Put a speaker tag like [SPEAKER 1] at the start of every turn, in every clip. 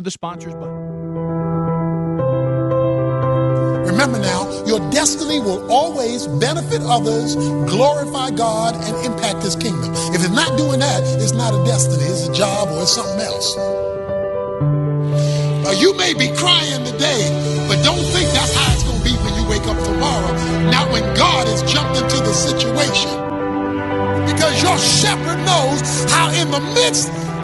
[SPEAKER 1] for the sponsors button.
[SPEAKER 2] Remember now, your destiny will always benefit others, glorify God, and impact His kingdom. If it's not doing that, it's not a destiny, it's a job or it's something else. Uh, you may be crying today, but don't think that's how it's going to be when you wake up tomorrow. Not when God has jumped into the situation. Because your shepherd knows how, in the midst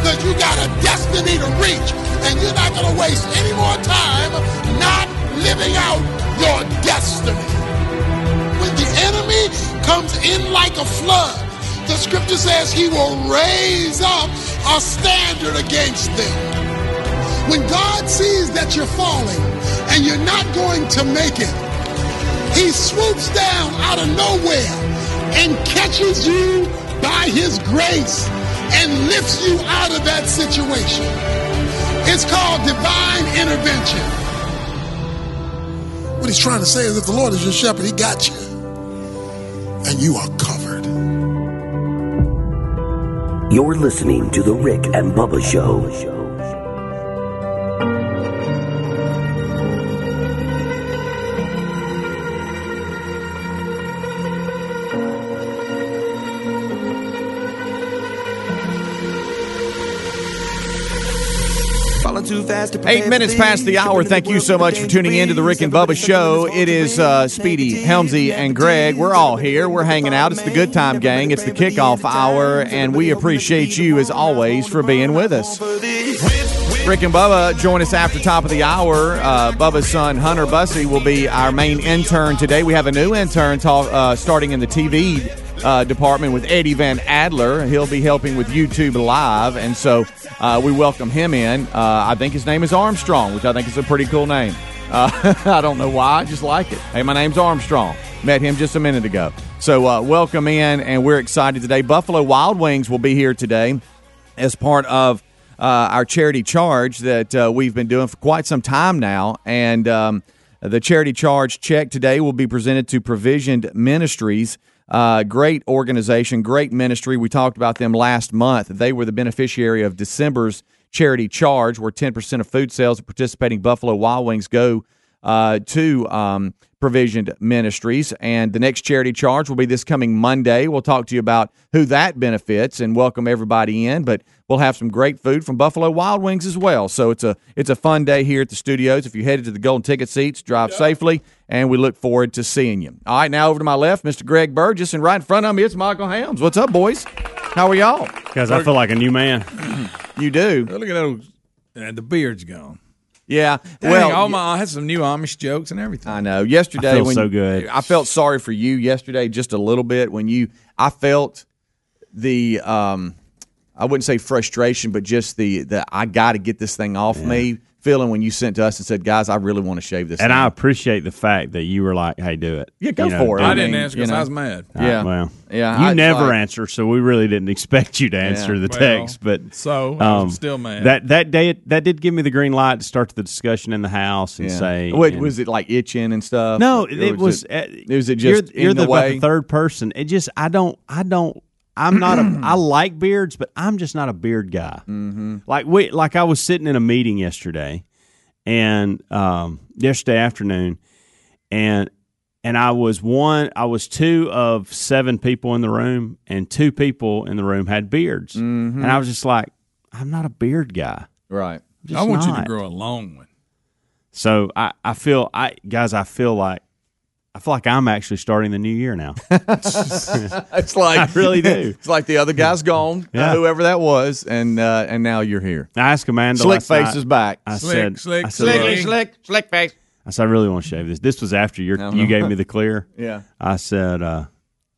[SPEAKER 2] because you got a destiny to reach. And you're not going to waste any more time not living out your destiny. When the enemy comes in like a flood, the scripture says he will raise up a standard against them. When God sees that you're falling and you're not going to make it, he swoops down out of nowhere and catches you by his grace and lifts you out of that situation. It's called divine intervention. What he's trying to say is if the Lord is your shepherd, he got you. And you are covered.
[SPEAKER 3] You're listening to The Rick and Bubba Show.
[SPEAKER 1] Eight minutes past the hour. Thank you so much for tuning in to the Rick and Bubba Show. It is uh, Speedy, Helmsy, and Greg. We're all here. We're hanging out. It's the good time gang. It's the kickoff hour, and we appreciate you as always for being with us. Rick and Bubba join us after top of the hour. Uh, Bubba's son Hunter Bussey will be our main intern today. We have a new intern talk, uh, starting in the TV uh, department with Eddie Van Adler. He'll be helping with YouTube Live, and so uh, we welcome him in. Uh, I think his name is Armstrong, which I think is a pretty cool name. Uh, I don't know why, I just like it. Hey, my name's Armstrong. Met him just a minute ago. So uh, welcome in, and we're excited today. Buffalo Wild Wings will be here today as part of our charity charge that we've been doing for quite some time now. And um, the charity charge check today will be presented to Provisioned Ministries. Uh, great organization, great ministry. We talked about them last month. They were the beneficiary of December's charity charge, where 10% of food sales of participating Buffalo Wild Wings go uh, to um, provisioned ministries. And the next charity charge will be this coming Monday. We'll talk to you about who that benefits and welcome everybody in. But we'll have some great food from Buffalo Wild Wings as well. So it's a it's a fun day here at the studios. If you headed to the golden ticket seats, drive safely, and we look forward to seeing you. All right, now over to my left, Mr. Greg Burgess, and right in front of me, it's Michael Helms. What's up, boys? How are y'all?
[SPEAKER 4] Guys, I feel like a new man.
[SPEAKER 1] You do.
[SPEAKER 5] Look at those. Uh, the beard's gone.
[SPEAKER 1] Yeah.
[SPEAKER 5] Dang,
[SPEAKER 1] well,
[SPEAKER 5] all my, I had some new Amish jokes and everything.
[SPEAKER 1] I know. Yesterday,
[SPEAKER 4] I
[SPEAKER 1] when
[SPEAKER 4] so good.
[SPEAKER 1] I felt sorry for you yesterday, just a little bit when you. I felt the. um I wouldn't say frustration, but just the the I got to get this thing off me feeling when you sent to us and said, "Guys, I really want to shave this."
[SPEAKER 4] And
[SPEAKER 1] thing.
[SPEAKER 4] I appreciate the fact that you were like, "Hey, do it."
[SPEAKER 1] Yeah, go
[SPEAKER 4] You know,
[SPEAKER 1] for it.
[SPEAKER 5] I
[SPEAKER 1] I
[SPEAKER 5] didn't
[SPEAKER 1] mean,
[SPEAKER 5] answer
[SPEAKER 1] you
[SPEAKER 5] because
[SPEAKER 1] know.
[SPEAKER 5] I was mad.
[SPEAKER 1] yeah,
[SPEAKER 4] Well,
[SPEAKER 1] yeah.
[SPEAKER 4] you
[SPEAKER 1] I-
[SPEAKER 4] never
[SPEAKER 1] like-
[SPEAKER 4] answer, so we really didn't expect you to answer the
[SPEAKER 5] Well,
[SPEAKER 4] text. But
[SPEAKER 5] So I was
[SPEAKER 4] um,
[SPEAKER 5] still mad.
[SPEAKER 4] that that day that did give me the green light to start the discussion in the house and
[SPEAKER 1] Yeah.
[SPEAKER 4] say,
[SPEAKER 1] Wait,
[SPEAKER 4] and-
[SPEAKER 1] was it like itching and stuff?
[SPEAKER 4] no,
[SPEAKER 1] Or
[SPEAKER 4] it was.
[SPEAKER 1] It,
[SPEAKER 4] uh,
[SPEAKER 1] was it
[SPEAKER 4] you're,
[SPEAKER 1] just
[SPEAKER 4] you're
[SPEAKER 1] in
[SPEAKER 4] the,
[SPEAKER 1] the
[SPEAKER 4] about the third person. It just I don't I don't. I'm not a. I like beards, but I'm just not a beard guy. Mm-hmm. Like we, like I was sitting in a meeting yesterday, and um, yesterday afternoon, and and I was one. I was two of seven people in the room, and two people in the room had beards,
[SPEAKER 1] Mm-hmm.
[SPEAKER 4] and I was just like, I'm not a beard guy.
[SPEAKER 1] right.
[SPEAKER 4] I'm just
[SPEAKER 5] I want you to grow a long one.
[SPEAKER 4] So I, I feel I guys I feel like I feel like I'm actually starting the new year now.
[SPEAKER 1] It's like
[SPEAKER 4] I really do.
[SPEAKER 1] It's like the other guy's gone, uh,
[SPEAKER 4] Yeah.
[SPEAKER 1] whoever that was, and uh, and now you're here.
[SPEAKER 4] I asked Amanda.
[SPEAKER 1] Slick
[SPEAKER 4] last
[SPEAKER 1] face
[SPEAKER 4] night,
[SPEAKER 1] is back.
[SPEAKER 4] I
[SPEAKER 5] Slick,
[SPEAKER 4] said,
[SPEAKER 5] slick,
[SPEAKER 4] I said,
[SPEAKER 5] slick.
[SPEAKER 4] "Look,"
[SPEAKER 1] slick, slick face.
[SPEAKER 4] I said, I really want to shave this. This was after your, you gave me the clear.
[SPEAKER 1] Yeah.
[SPEAKER 4] I said, uh,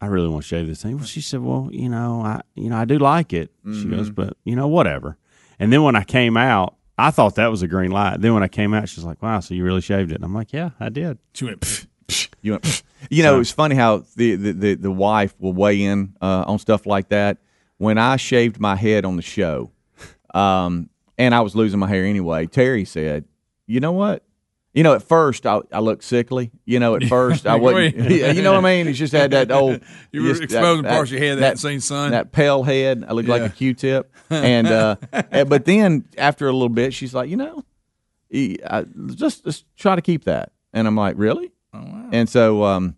[SPEAKER 4] I really want to shave this thing. Well, she said, well, you know, I, you know, I do like it. She goes,
[SPEAKER 1] Mm-hmm.
[SPEAKER 4] but you know, whatever. And then when I came out, I thought that was a green light. Then when I came out, she's like, wow, so you really shaved it? And I'm like, yeah, I did.
[SPEAKER 5] She went, "Pfft, pfft."
[SPEAKER 1] You, went, you know, it's funny how the, the, the, the wife will weigh in uh, on stuff like that. When I shaved my head on the show, um, and I was losing my hair anyway, Terry said, "You know what? You know, at first I, I looked sickly. You know, at first I wasn't. you know what I mean? It's just had that old.
[SPEAKER 5] You were
[SPEAKER 1] just
[SPEAKER 5] exposing parts of your head that hadn't seen sun.
[SPEAKER 1] That pale head. I looked like a Q-tip. And uh, but then after a little bit, she's like, you know, I, just just try to keep that. And I'm like, really?
[SPEAKER 5] Oh, wow.
[SPEAKER 1] And so, um,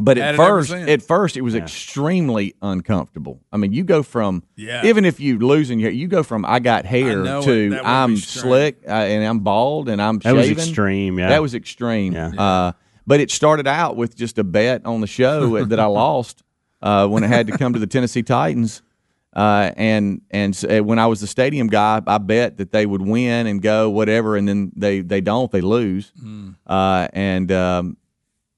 [SPEAKER 1] but at
[SPEAKER 5] it
[SPEAKER 1] first, at first, it was extremely uncomfortable. I mean, you go from
[SPEAKER 5] Yeah.
[SPEAKER 1] even if you losing your, you go from I got hair
[SPEAKER 5] know it.
[SPEAKER 1] to
[SPEAKER 5] That
[SPEAKER 1] I'm slick uh, and I'm bald and I'm
[SPEAKER 4] That was extreme. Yeah.
[SPEAKER 1] That was extreme.
[SPEAKER 4] Yeah.
[SPEAKER 1] Uh, but it started out with just a bet on the show that I lost uh, when it had to come to the Tennessee Titans. Uh, and and when I was the stadium guy, I bet that they would win and go whatever, and then they, they don't, they lose. Uh, and um,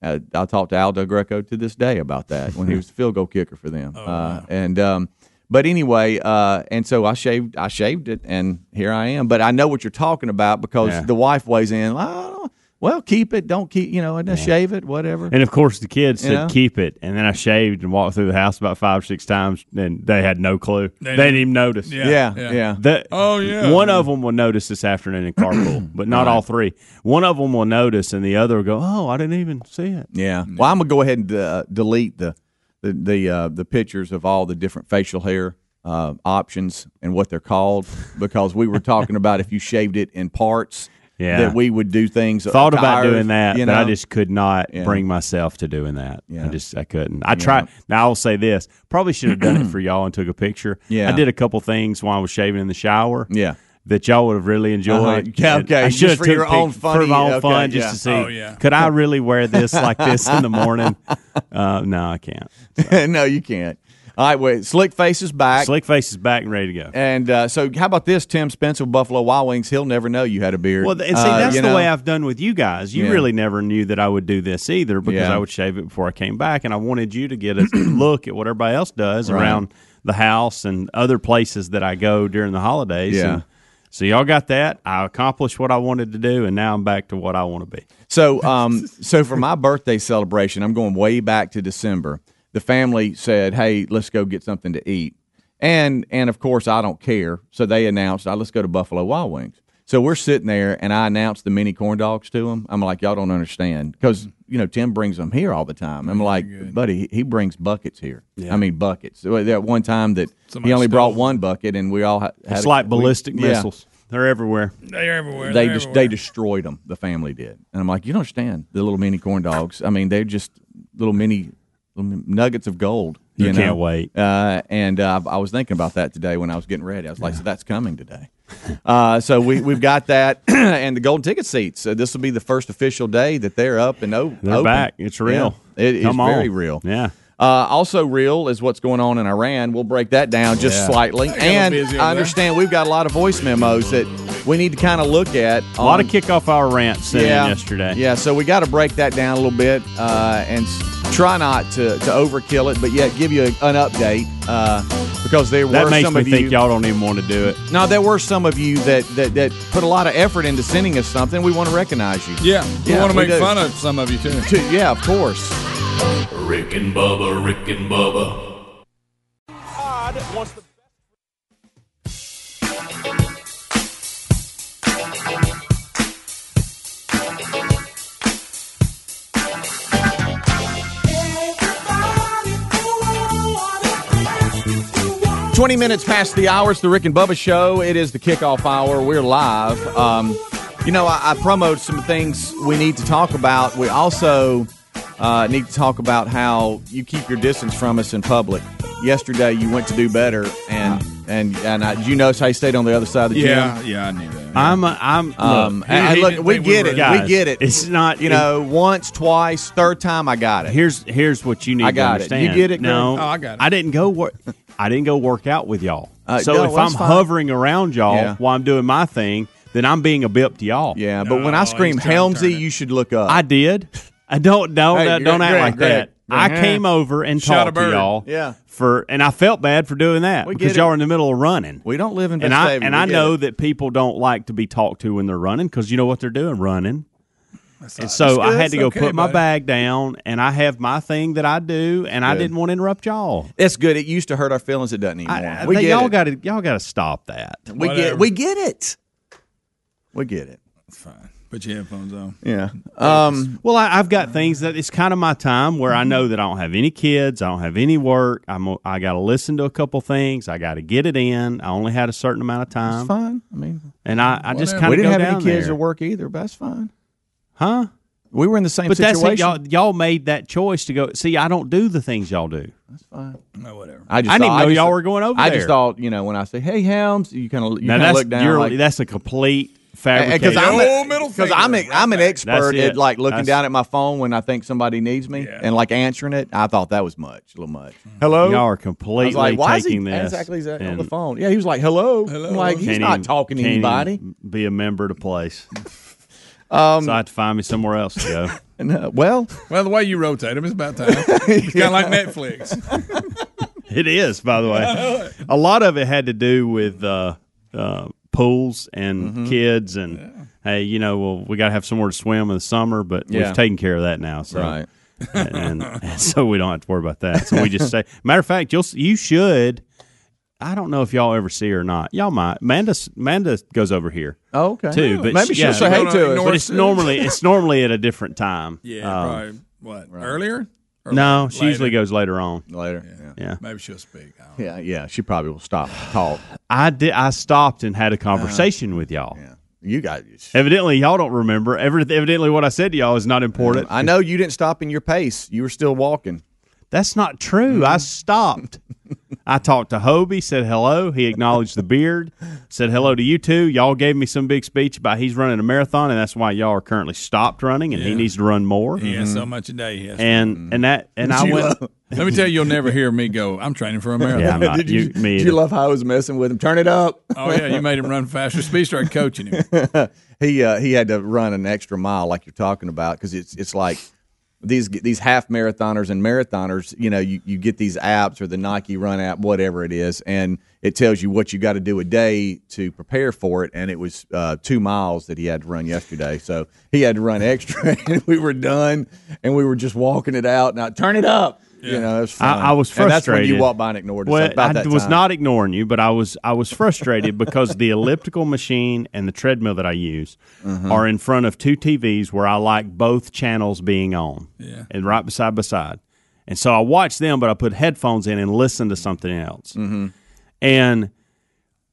[SPEAKER 1] uh, I talked to Al Del Greco to this day about that when he was the field goal kicker for them. uh, and um, but anyway, uh, and so I shaved I shaved it, and here I am. But I know what you're talking about because
[SPEAKER 4] Yeah.
[SPEAKER 1] the wife weighs in. Oh, well, keep it. Don't keep. You know, and just shave it. Whatever.
[SPEAKER 4] And of course, the kids said
[SPEAKER 1] You know?
[SPEAKER 4] keep it, and then I shaved and walked through the house about five or six times, and they had no clue. They,
[SPEAKER 5] didn't-
[SPEAKER 4] didn't even notice.
[SPEAKER 5] Yeah.
[SPEAKER 1] yeah, yeah.
[SPEAKER 4] The-
[SPEAKER 5] Oh, yeah.
[SPEAKER 4] One of them will notice this afternoon in carpool, but not all three. One of them will notice, and the other will go, "Oh, I didn't even see it."
[SPEAKER 1] Yeah. Well, I'm gonna go ahead and uh, delete the the the, uh, the pictures of all the different facial hair uh, options and what they're called because we were talking about if you shaved it in parts.
[SPEAKER 4] Yeah.
[SPEAKER 1] That we would do things.
[SPEAKER 4] I thought about
[SPEAKER 1] tires,
[SPEAKER 4] doing that,
[SPEAKER 1] you
[SPEAKER 4] but I just could not
[SPEAKER 1] Yeah.
[SPEAKER 4] bring myself to doing that.
[SPEAKER 1] Yeah.
[SPEAKER 4] I just I couldn't. I tried. Now I'll say this: probably should have done it for y'all and took a picture.
[SPEAKER 1] Yeah.
[SPEAKER 4] I did a couple things while I was shaving in the shower.
[SPEAKER 1] Yeah.
[SPEAKER 4] that y'all would have really enjoyed.
[SPEAKER 1] Uh-huh. Yeah, okay.
[SPEAKER 4] I
[SPEAKER 1] Just
[SPEAKER 4] should have
[SPEAKER 1] for
[SPEAKER 4] took
[SPEAKER 1] your
[SPEAKER 4] pic-
[SPEAKER 1] own funny-
[SPEAKER 4] for my own
[SPEAKER 1] okay,
[SPEAKER 4] fun, just to see.
[SPEAKER 5] Oh, yeah.
[SPEAKER 4] Could I really wear this like this in the morning? Uh, no, I can't.
[SPEAKER 1] no, you can't. All right, wait. Slick face is back.
[SPEAKER 4] Slick face is back and ready to go.
[SPEAKER 1] And uh, so, how about this, Tim Spencer, Buffalo Wild Wings? He'll never know you had a beard.
[SPEAKER 4] Well, and see,
[SPEAKER 1] Uh,
[SPEAKER 4] that's
[SPEAKER 1] you
[SPEAKER 4] the
[SPEAKER 1] know?
[SPEAKER 4] way I've done with you guys. You
[SPEAKER 1] Yeah.
[SPEAKER 4] really never knew that I would do this either because
[SPEAKER 1] Yeah.
[SPEAKER 4] I would shave it before I came back, and I wanted you to get a look at what everybody else does
[SPEAKER 1] Right.
[SPEAKER 4] around the house and other places that I go during the holidays.
[SPEAKER 1] Yeah.
[SPEAKER 4] And so y'all got that. I accomplished what I wanted to do, and now I'm back to what I want to be.
[SPEAKER 1] So, um, so for my birthday celebration, I'm going way back to December. The family said, "Hey, let's go get something to eat," and and of course I don't care. So they announced, "Oh, "Let's go to Buffalo Wild Wings." So we're sitting there, and I announced the mini corn dogs to them. I'm like, "Y'all don't understand," because you know Tim brings them here all the time. I'm like, "Buddy, he- he brings buckets here. I mean buckets." So That one time that
[SPEAKER 5] Somebody
[SPEAKER 1] he only brought
[SPEAKER 5] stole
[SPEAKER 1] one bucket, and we all ha- had
[SPEAKER 4] It's
[SPEAKER 1] a-
[SPEAKER 4] like
[SPEAKER 1] we-
[SPEAKER 4] ballistic
[SPEAKER 1] yeah
[SPEAKER 4] missiles. They're everywhere.
[SPEAKER 5] They're everywhere.
[SPEAKER 1] they
[SPEAKER 5] They're
[SPEAKER 1] just
[SPEAKER 5] everywhere.
[SPEAKER 1] they destroyed them. The family did, and I'm like, you don't understand the little mini corn dogs. I mean, they're just little mini little nuggets of gold. You,
[SPEAKER 4] You
[SPEAKER 1] know?
[SPEAKER 4] can't wait.
[SPEAKER 1] Uh, and uh, I was thinking about that today when I was getting ready. I was like, so that's coming today. Uh, so we we've got that, and the golden ticket seats. So this will be the first official day that they're up and o-
[SPEAKER 4] They're
[SPEAKER 1] open.
[SPEAKER 4] back. It's real.
[SPEAKER 1] Yeah, it is
[SPEAKER 4] Come on.
[SPEAKER 1] very real.
[SPEAKER 4] Yeah.
[SPEAKER 1] Uh, also real is what's going on in Iran. We'll break that down just
[SPEAKER 4] Yeah.
[SPEAKER 1] slightly.
[SPEAKER 5] got
[SPEAKER 1] And I understand we've got a lot of voice memos that we need to kind of look at.
[SPEAKER 4] A lot
[SPEAKER 1] on-
[SPEAKER 4] of kickoff hour rants sent in yesterday.
[SPEAKER 1] yeah, so we got to break that down a little bit uh, and try not to, to overkill it, but yet give you an update uh, because there
[SPEAKER 4] That
[SPEAKER 1] were
[SPEAKER 4] makes
[SPEAKER 1] some
[SPEAKER 4] me
[SPEAKER 1] of
[SPEAKER 4] think
[SPEAKER 1] you.
[SPEAKER 4] y'all don't even want to do it.
[SPEAKER 1] No, there were some of you that, that, that put a lot of effort into sending us something. We want to recognize you.
[SPEAKER 5] Yeah, we
[SPEAKER 1] Yeah,
[SPEAKER 5] want to make
[SPEAKER 1] do.
[SPEAKER 5] fun of some of you too.
[SPEAKER 1] To- yeah, of course.
[SPEAKER 6] Rick and Bubba, Rick and Bubba.
[SPEAKER 1] Twenty minutes past the hour. It's the Rick and Bubba show. It is the kickoff hour. We're live. Um, you know, I, I promoted some things we need to talk about. We also uh, need to talk about how you keep your distance from us in public. Yesterday, you went to do better, and and and I, did you notice how you stayed on the other side of the
[SPEAKER 5] Yeah,
[SPEAKER 1] gym?
[SPEAKER 5] yeah, I knew that.
[SPEAKER 4] I'm a, I'm
[SPEAKER 1] Um,
[SPEAKER 4] look,
[SPEAKER 1] and- and look,
[SPEAKER 5] didn't
[SPEAKER 1] we
[SPEAKER 5] think we
[SPEAKER 1] get
[SPEAKER 5] were-
[SPEAKER 1] it.
[SPEAKER 4] Guys,
[SPEAKER 1] we get it.
[SPEAKER 4] it's not-
[SPEAKER 1] you know, once, twice, third time, I got it.
[SPEAKER 4] Here's here's what you need
[SPEAKER 1] I got
[SPEAKER 4] to
[SPEAKER 1] it. You
[SPEAKER 4] understand.
[SPEAKER 1] get it, Greg?
[SPEAKER 4] No,
[SPEAKER 5] Oh, I got it.
[SPEAKER 4] I didn't go work. I didn't go work out with y'all.
[SPEAKER 1] Uh,
[SPEAKER 4] so
[SPEAKER 1] no,
[SPEAKER 4] if
[SPEAKER 1] well,
[SPEAKER 4] I'm
[SPEAKER 1] that's fine.
[SPEAKER 4] hovering around y'all
[SPEAKER 1] Yeah.
[SPEAKER 4] while I'm doing my thing, then I'm being a bip to y'all.
[SPEAKER 1] yeah, but when I
[SPEAKER 5] No,
[SPEAKER 1] scream
[SPEAKER 5] he's trying to turn
[SPEAKER 1] Helmsy,
[SPEAKER 5] it.
[SPEAKER 1] you should look up.
[SPEAKER 4] I did. I don't don't
[SPEAKER 1] Hey, uh,
[SPEAKER 4] don't,
[SPEAKER 1] Greg,
[SPEAKER 4] act
[SPEAKER 1] Greg,
[SPEAKER 4] like
[SPEAKER 1] Greg.
[SPEAKER 4] that. I
[SPEAKER 1] Greg.
[SPEAKER 4] came over and
[SPEAKER 5] Shot
[SPEAKER 4] talked to y'all.
[SPEAKER 1] Yeah.
[SPEAKER 4] For and I felt bad for doing that
[SPEAKER 1] We
[SPEAKER 4] because y'all are in the middle of running.
[SPEAKER 1] we don't live in
[SPEAKER 4] and I and I know
[SPEAKER 1] it.
[SPEAKER 4] that people don't like to be talked to when they're running because you know what they're doing running. That's And so
[SPEAKER 5] that's
[SPEAKER 4] I had to go
[SPEAKER 5] okay,
[SPEAKER 4] put my
[SPEAKER 5] buddy.
[SPEAKER 4] bag down, and I have my thing that I do, and I didn't want to interrupt y'all.
[SPEAKER 1] That's good. It used to hurt our feelings. It doesn't anymore.
[SPEAKER 4] I,
[SPEAKER 1] we get
[SPEAKER 4] y'all got to y'all got to stop that.
[SPEAKER 1] we get we get it. We get it.
[SPEAKER 5] It's fine. Put your headphones on.
[SPEAKER 1] Yeah. Um.
[SPEAKER 4] Well, I, I've got things that it's kind of my time where I know that I don't have any kids, I don't have any work. I'm I got to listen to a couple things. I got to get it in. I only had a certain amount of
[SPEAKER 1] It's
[SPEAKER 4] time,
[SPEAKER 1] fine. I mean,
[SPEAKER 4] and I, I just
[SPEAKER 5] Whatever.
[SPEAKER 4] kind
[SPEAKER 1] we
[SPEAKER 4] of
[SPEAKER 1] didn't
[SPEAKER 4] go
[SPEAKER 1] have
[SPEAKER 4] down
[SPEAKER 1] any kids
[SPEAKER 4] there.
[SPEAKER 1] or work either, but that's fine.
[SPEAKER 4] huh?
[SPEAKER 1] We were in the same
[SPEAKER 4] But that's
[SPEAKER 1] situation.
[SPEAKER 4] it. Y'all, y'all made that choice to go. See, I don't do the things y'all do.
[SPEAKER 1] That's fine.
[SPEAKER 5] No, whatever.
[SPEAKER 1] I just
[SPEAKER 4] I didn't
[SPEAKER 1] thought-
[SPEAKER 4] know
[SPEAKER 1] just-
[SPEAKER 4] y'all were going over there.
[SPEAKER 1] I
[SPEAKER 4] there.
[SPEAKER 1] just thought, you know, when I say, "Hey, Helms," you kind of you
[SPEAKER 4] now
[SPEAKER 1] kind of
[SPEAKER 4] that's
[SPEAKER 1] look down
[SPEAKER 4] you're,
[SPEAKER 1] like
[SPEAKER 4] that's a complete fabrication.
[SPEAKER 1] because I'm a-
[SPEAKER 5] middle
[SPEAKER 1] 'cause I'm. I'm an expert at like looking
[SPEAKER 4] That's-
[SPEAKER 1] down at my phone when I think somebody needs me
[SPEAKER 5] Yeah.
[SPEAKER 1] and like answering it. I thought that was much, a little much. Hello,
[SPEAKER 4] y'all are
[SPEAKER 1] I
[SPEAKER 4] completely
[SPEAKER 1] like, why is he
[SPEAKER 4] taking this.
[SPEAKER 1] exactly is that on the phone? Yeah, he was like, "Hello."
[SPEAKER 5] Hello.
[SPEAKER 1] I'm like, he's
[SPEAKER 4] can't
[SPEAKER 1] talking to anybody.
[SPEAKER 4] Be a member to place. um, so I had to find me somewhere else to go.
[SPEAKER 1] And, uh, well,
[SPEAKER 5] Well, the way you rotate them, it's about time. It's kind of like Netflix.
[SPEAKER 4] It is, by the way. A lot of it had to do with uh, uh, pools and
[SPEAKER 1] Mm-hmm.
[SPEAKER 4] kids, and hey, you know, well, we got to have somewhere to swim in the summer, but
[SPEAKER 1] Yeah.
[SPEAKER 4] we've taken care of that now. So,
[SPEAKER 1] right.
[SPEAKER 4] and, and so we don't have to worry about that. So we just say, matter of fact, you'll you should. I don't know if y'all ever see her or not. Y'all might. Amanda Amanda goes over here
[SPEAKER 1] Oh, okay.
[SPEAKER 4] too, but
[SPEAKER 1] maybe
[SPEAKER 4] she-
[SPEAKER 1] she'll
[SPEAKER 4] yeah,
[SPEAKER 1] say hey to us.
[SPEAKER 4] but it's normally it's normally at a different time.
[SPEAKER 5] Yeah,
[SPEAKER 4] Um,
[SPEAKER 5] probably. What, earlier? Or
[SPEAKER 4] No,
[SPEAKER 5] later?
[SPEAKER 4] she usually goes later on.
[SPEAKER 1] later. Yeah.
[SPEAKER 4] Yeah.
[SPEAKER 5] Maybe she'll speak. I know.
[SPEAKER 1] yeah, yeah. She probably will stop and talk.
[SPEAKER 4] I did. I stopped and had a uh-huh. conversation with y'all.
[SPEAKER 1] Yeah, you got.
[SPEAKER 4] Evidently, y'all don't remember. Ever- Evidently, what I said to y'all is not important.
[SPEAKER 1] I know you didn't stop in your pace. You were still walking.
[SPEAKER 4] That's not true. I stopped. I talked to Hobie, said hello. He acknowledged the beard, said hello to you two. Y'all gave me some big speech about he's running a marathon, and that's why y'all are currently stopped running, and he needs to run more.
[SPEAKER 5] He has so much a day. He has to-
[SPEAKER 4] And and that and I went.
[SPEAKER 1] love-
[SPEAKER 5] Let me tell you, you'll never hear me go. I'm training for a marathon.
[SPEAKER 4] Yeah, not.
[SPEAKER 1] did you,
[SPEAKER 4] you, me
[SPEAKER 1] did you love how I was messing with him? Turn it up.
[SPEAKER 5] Oh yeah, you made him run faster. Speed started coaching him.
[SPEAKER 1] he uh, he had to run an extra mile, like you're talking about, because it's it's like these these half marathoners and marathoners. You know, you, you get these apps or the Nike Run app, whatever it is, and it tells you what you got to do a day to prepare for it. And it was uh, two miles that he had to run yesterday, so he had to run extra, and we were done, and we were just walking it out. Now turn it up. You know, it was fun.
[SPEAKER 4] I, I was
[SPEAKER 1] And that's
[SPEAKER 4] frustrated.
[SPEAKER 1] when you walked by and ignored us.
[SPEAKER 4] Well,
[SPEAKER 1] about
[SPEAKER 4] I
[SPEAKER 1] that
[SPEAKER 4] was
[SPEAKER 1] time.
[SPEAKER 4] not ignoring you, but I was I was frustrated because the elliptical machine and the treadmill that I use
[SPEAKER 1] Mm-hmm.
[SPEAKER 4] are in front of two TVs where I like both channels being on,
[SPEAKER 5] Yeah.
[SPEAKER 4] and right beside beside. And so I watched them, but I put headphones in and listened to something else.
[SPEAKER 1] Mm-hmm.
[SPEAKER 4] And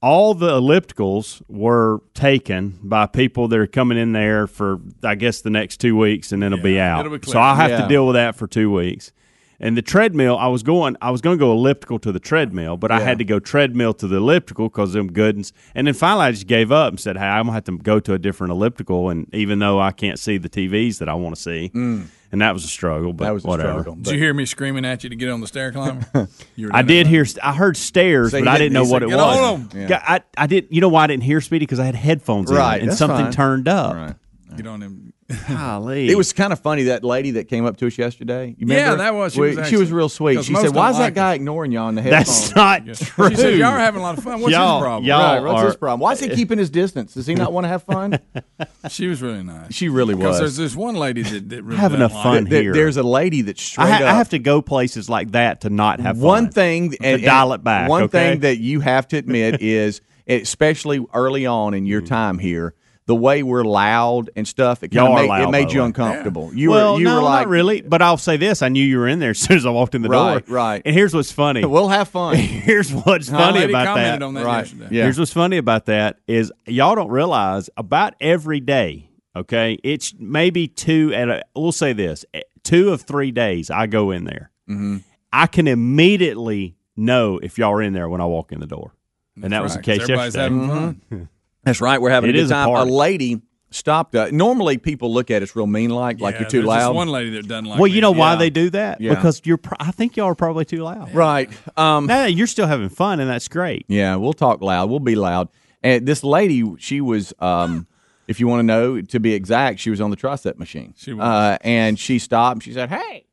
[SPEAKER 4] all the ellipticals were taken by people that are coming in there for I guess the next two weeks, and then it'll be out.
[SPEAKER 5] it'll be
[SPEAKER 4] so I'll have
[SPEAKER 1] Yeah.
[SPEAKER 4] to deal with that for two weeks. And the treadmill, I was going, I was going to go elliptical to the treadmill, but I had to go treadmill to the elliptical because them good ones. And then finally, I just gave up and said, "Hey, I'm gonna have to go to a different elliptical." And even though I can't see the TVs that I want to see, and that was a struggle, but
[SPEAKER 1] Mm. That was a
[SPEAKER 4] whatever.
[SPEAKER 1] struggle.
[SPEAKER 5] Did you hear me screaming at you to get on the stair climber? You
[SPEAKER 4] I did hear, I heard stairs,
[SPEAKER 1] So
[SPEAKER 4] but I
[SPEAKER 1] didn't-
[SPEAKER 4] didn't know what
[SPEAKER 1] said,
[SPEAKER 4] it
[SPEAKER 5] "Get
[SPEAKER 4] was.
[SPEAKER 5] on 'em."
[SPEAKER 1] Yeah.
[SPEAKER 4] Yeah, I, I did. You know why I didn't hear Speedy because I had headphones
[SPEAKER 1] Right,
[SPEAKER 4] in and something
[SPEAKER 1] fine.
[SPEAKER 4] turned up.
[SPEAKER 1] Right.
[SPEAKER 5] Get on him.
[SPEAKER 4] Golly.
[SPEAKER 1] It was kind of funny that lady that came up to us yesterday. You
[SPEAKER 5] Yeah, that was- she
[SPEAKER 1] We-
[SPEAKER 5] was
[SPEAKER 1] she
[SPEAKER 5] actually-
[SPEAKER 1] was real sweet. She said, "Why is that guy
[SPEAKER 5] it."
[SPEAKER 1] ignoring you on the headphones?"
[SPEAKER 4] That's not true.
[SPEAKER 5] She said, "Y'all are having a lot of fun. What's
[SPEAKER 4] Y'all-
[SPEAKER 5] his problem?"
[SPEAKER 4] y'all-
[SPEAKER 1] Right, what's his problem? Why is he keeping his distance? Does he not want to have fun?
[SPEAKER 5] She was really nice.
[SPEAKER 1] She really
[SPEAKER 5] Because
[SPEAKER 1] was.
[SPEAKER 5] there's this one lady that, that really
[SPEAKER 4] Having
[SPEAKER 5] doesn't
[SPEAKER 4] a
[SPEAKER 5] like
[SPEAKER 4] fun
[SPEAKER 5] it.
[SPEAKER 1] There-
[SPEAKER 4] here.
[SPEAKER 1] there's a lady that's straight
[SPEAKER 4] I, ha-
[SPEAKER 1] up.
[SPEAKER 4] I have to go places like that to not have
[SPEAKER 1] one
[SPEAKER 4] fun.
[SPEAKER 1] thing and,
[SPEAKER 4] dial
[SPEAKER 1] and
[SPEAKER 4] it back,
[SPEAKER 1] One
[SPEAKER 4] okay?
[SPEAKER 1] thing that you have to admit is, especially early on in
[SPEAKER 4] Mm.
[SPEAKER 1] your time here, the way we're loud and stuff, it kind of made,
[SPEAKER 4] loud,
[SPEAKER 1] it made you
[SPEAKER 4] way.
[SPEAKER 1] uncomfortable. You
[SPEAKER 4] well,
[SPEAKER 1] were you
[SPEAKER 4] no,
[SPEAKER 1] were like
[SPEAKER 4] not really. But I'll say this: I knew you were in there as soon as I walked in the
[SPEAKER 1] Right,
[SPEAKER 4] door.
[SPEAKER 1] right.
[SPEAKER 4] And here's what's funny.
[SPEAKER 1] We'll have fun.
[SPEAKER 4] here's what's
[SPEAKER 5] A
[SPEAKER 4] funny about that.
[SPEAKER 5] on that
[SPEAKER 1] Right.
[SPEAKER 5] yesterday.
[SPEAKER 1] Yeah.
[SPEAKER 4] Here's what's funny about that is y'all don't realize about every day. Okay, it's maybe two at a. We'll say this: eh, two of three days I go in there,
[SPEAKER 1] Mm-hmm.
[SPEAKER 4] I can immediately know if y'all are in there when I walk in the door. And that was the
[SPEAKER 5] Right,
[SPEAKER 4] case
[SPEAKER 5] 'cause everybody's
[SPEAKER 4] yesterday.
[SPEAKER 5] Having fun.
[SPEAKER 1] That's right. We're having
[SPEAKER 4] It
[SPEAKER 1] a good
[SPEAKER 4] is a
[SPEAKER 1] time. A,
[SPEAKER 4] party.
[SPEAKER 1] lady stopped. Uh, normally, people look at us real mean, like like you're too
[SPEAKER 5] there's just
[SPEAKER 1] loud.
[SPEAKER 5] one lady that doesn't like.
[SPEAKER 4] well, you
[SPEAKER 5] me.
[SPEAKER 4] know why they do that?
[SPEAKER 1] Yeah.
[SPEAKER 4] Because you're. Pro- I think y'all are probably too loud.
[SPEAKER 1] right. Um,
[SPEAKER 4] No, you're still having fun, and that's great.
[SPEAKER 1] Yeah, we'll talk loud. We'll be loud. And this lady, she was, um, if you want to know, to be exact, she was on the tricep machine.
[SPEAKER 5] She was.
[SPEAKER 1] Uh, and she stopped and she said, "Hey."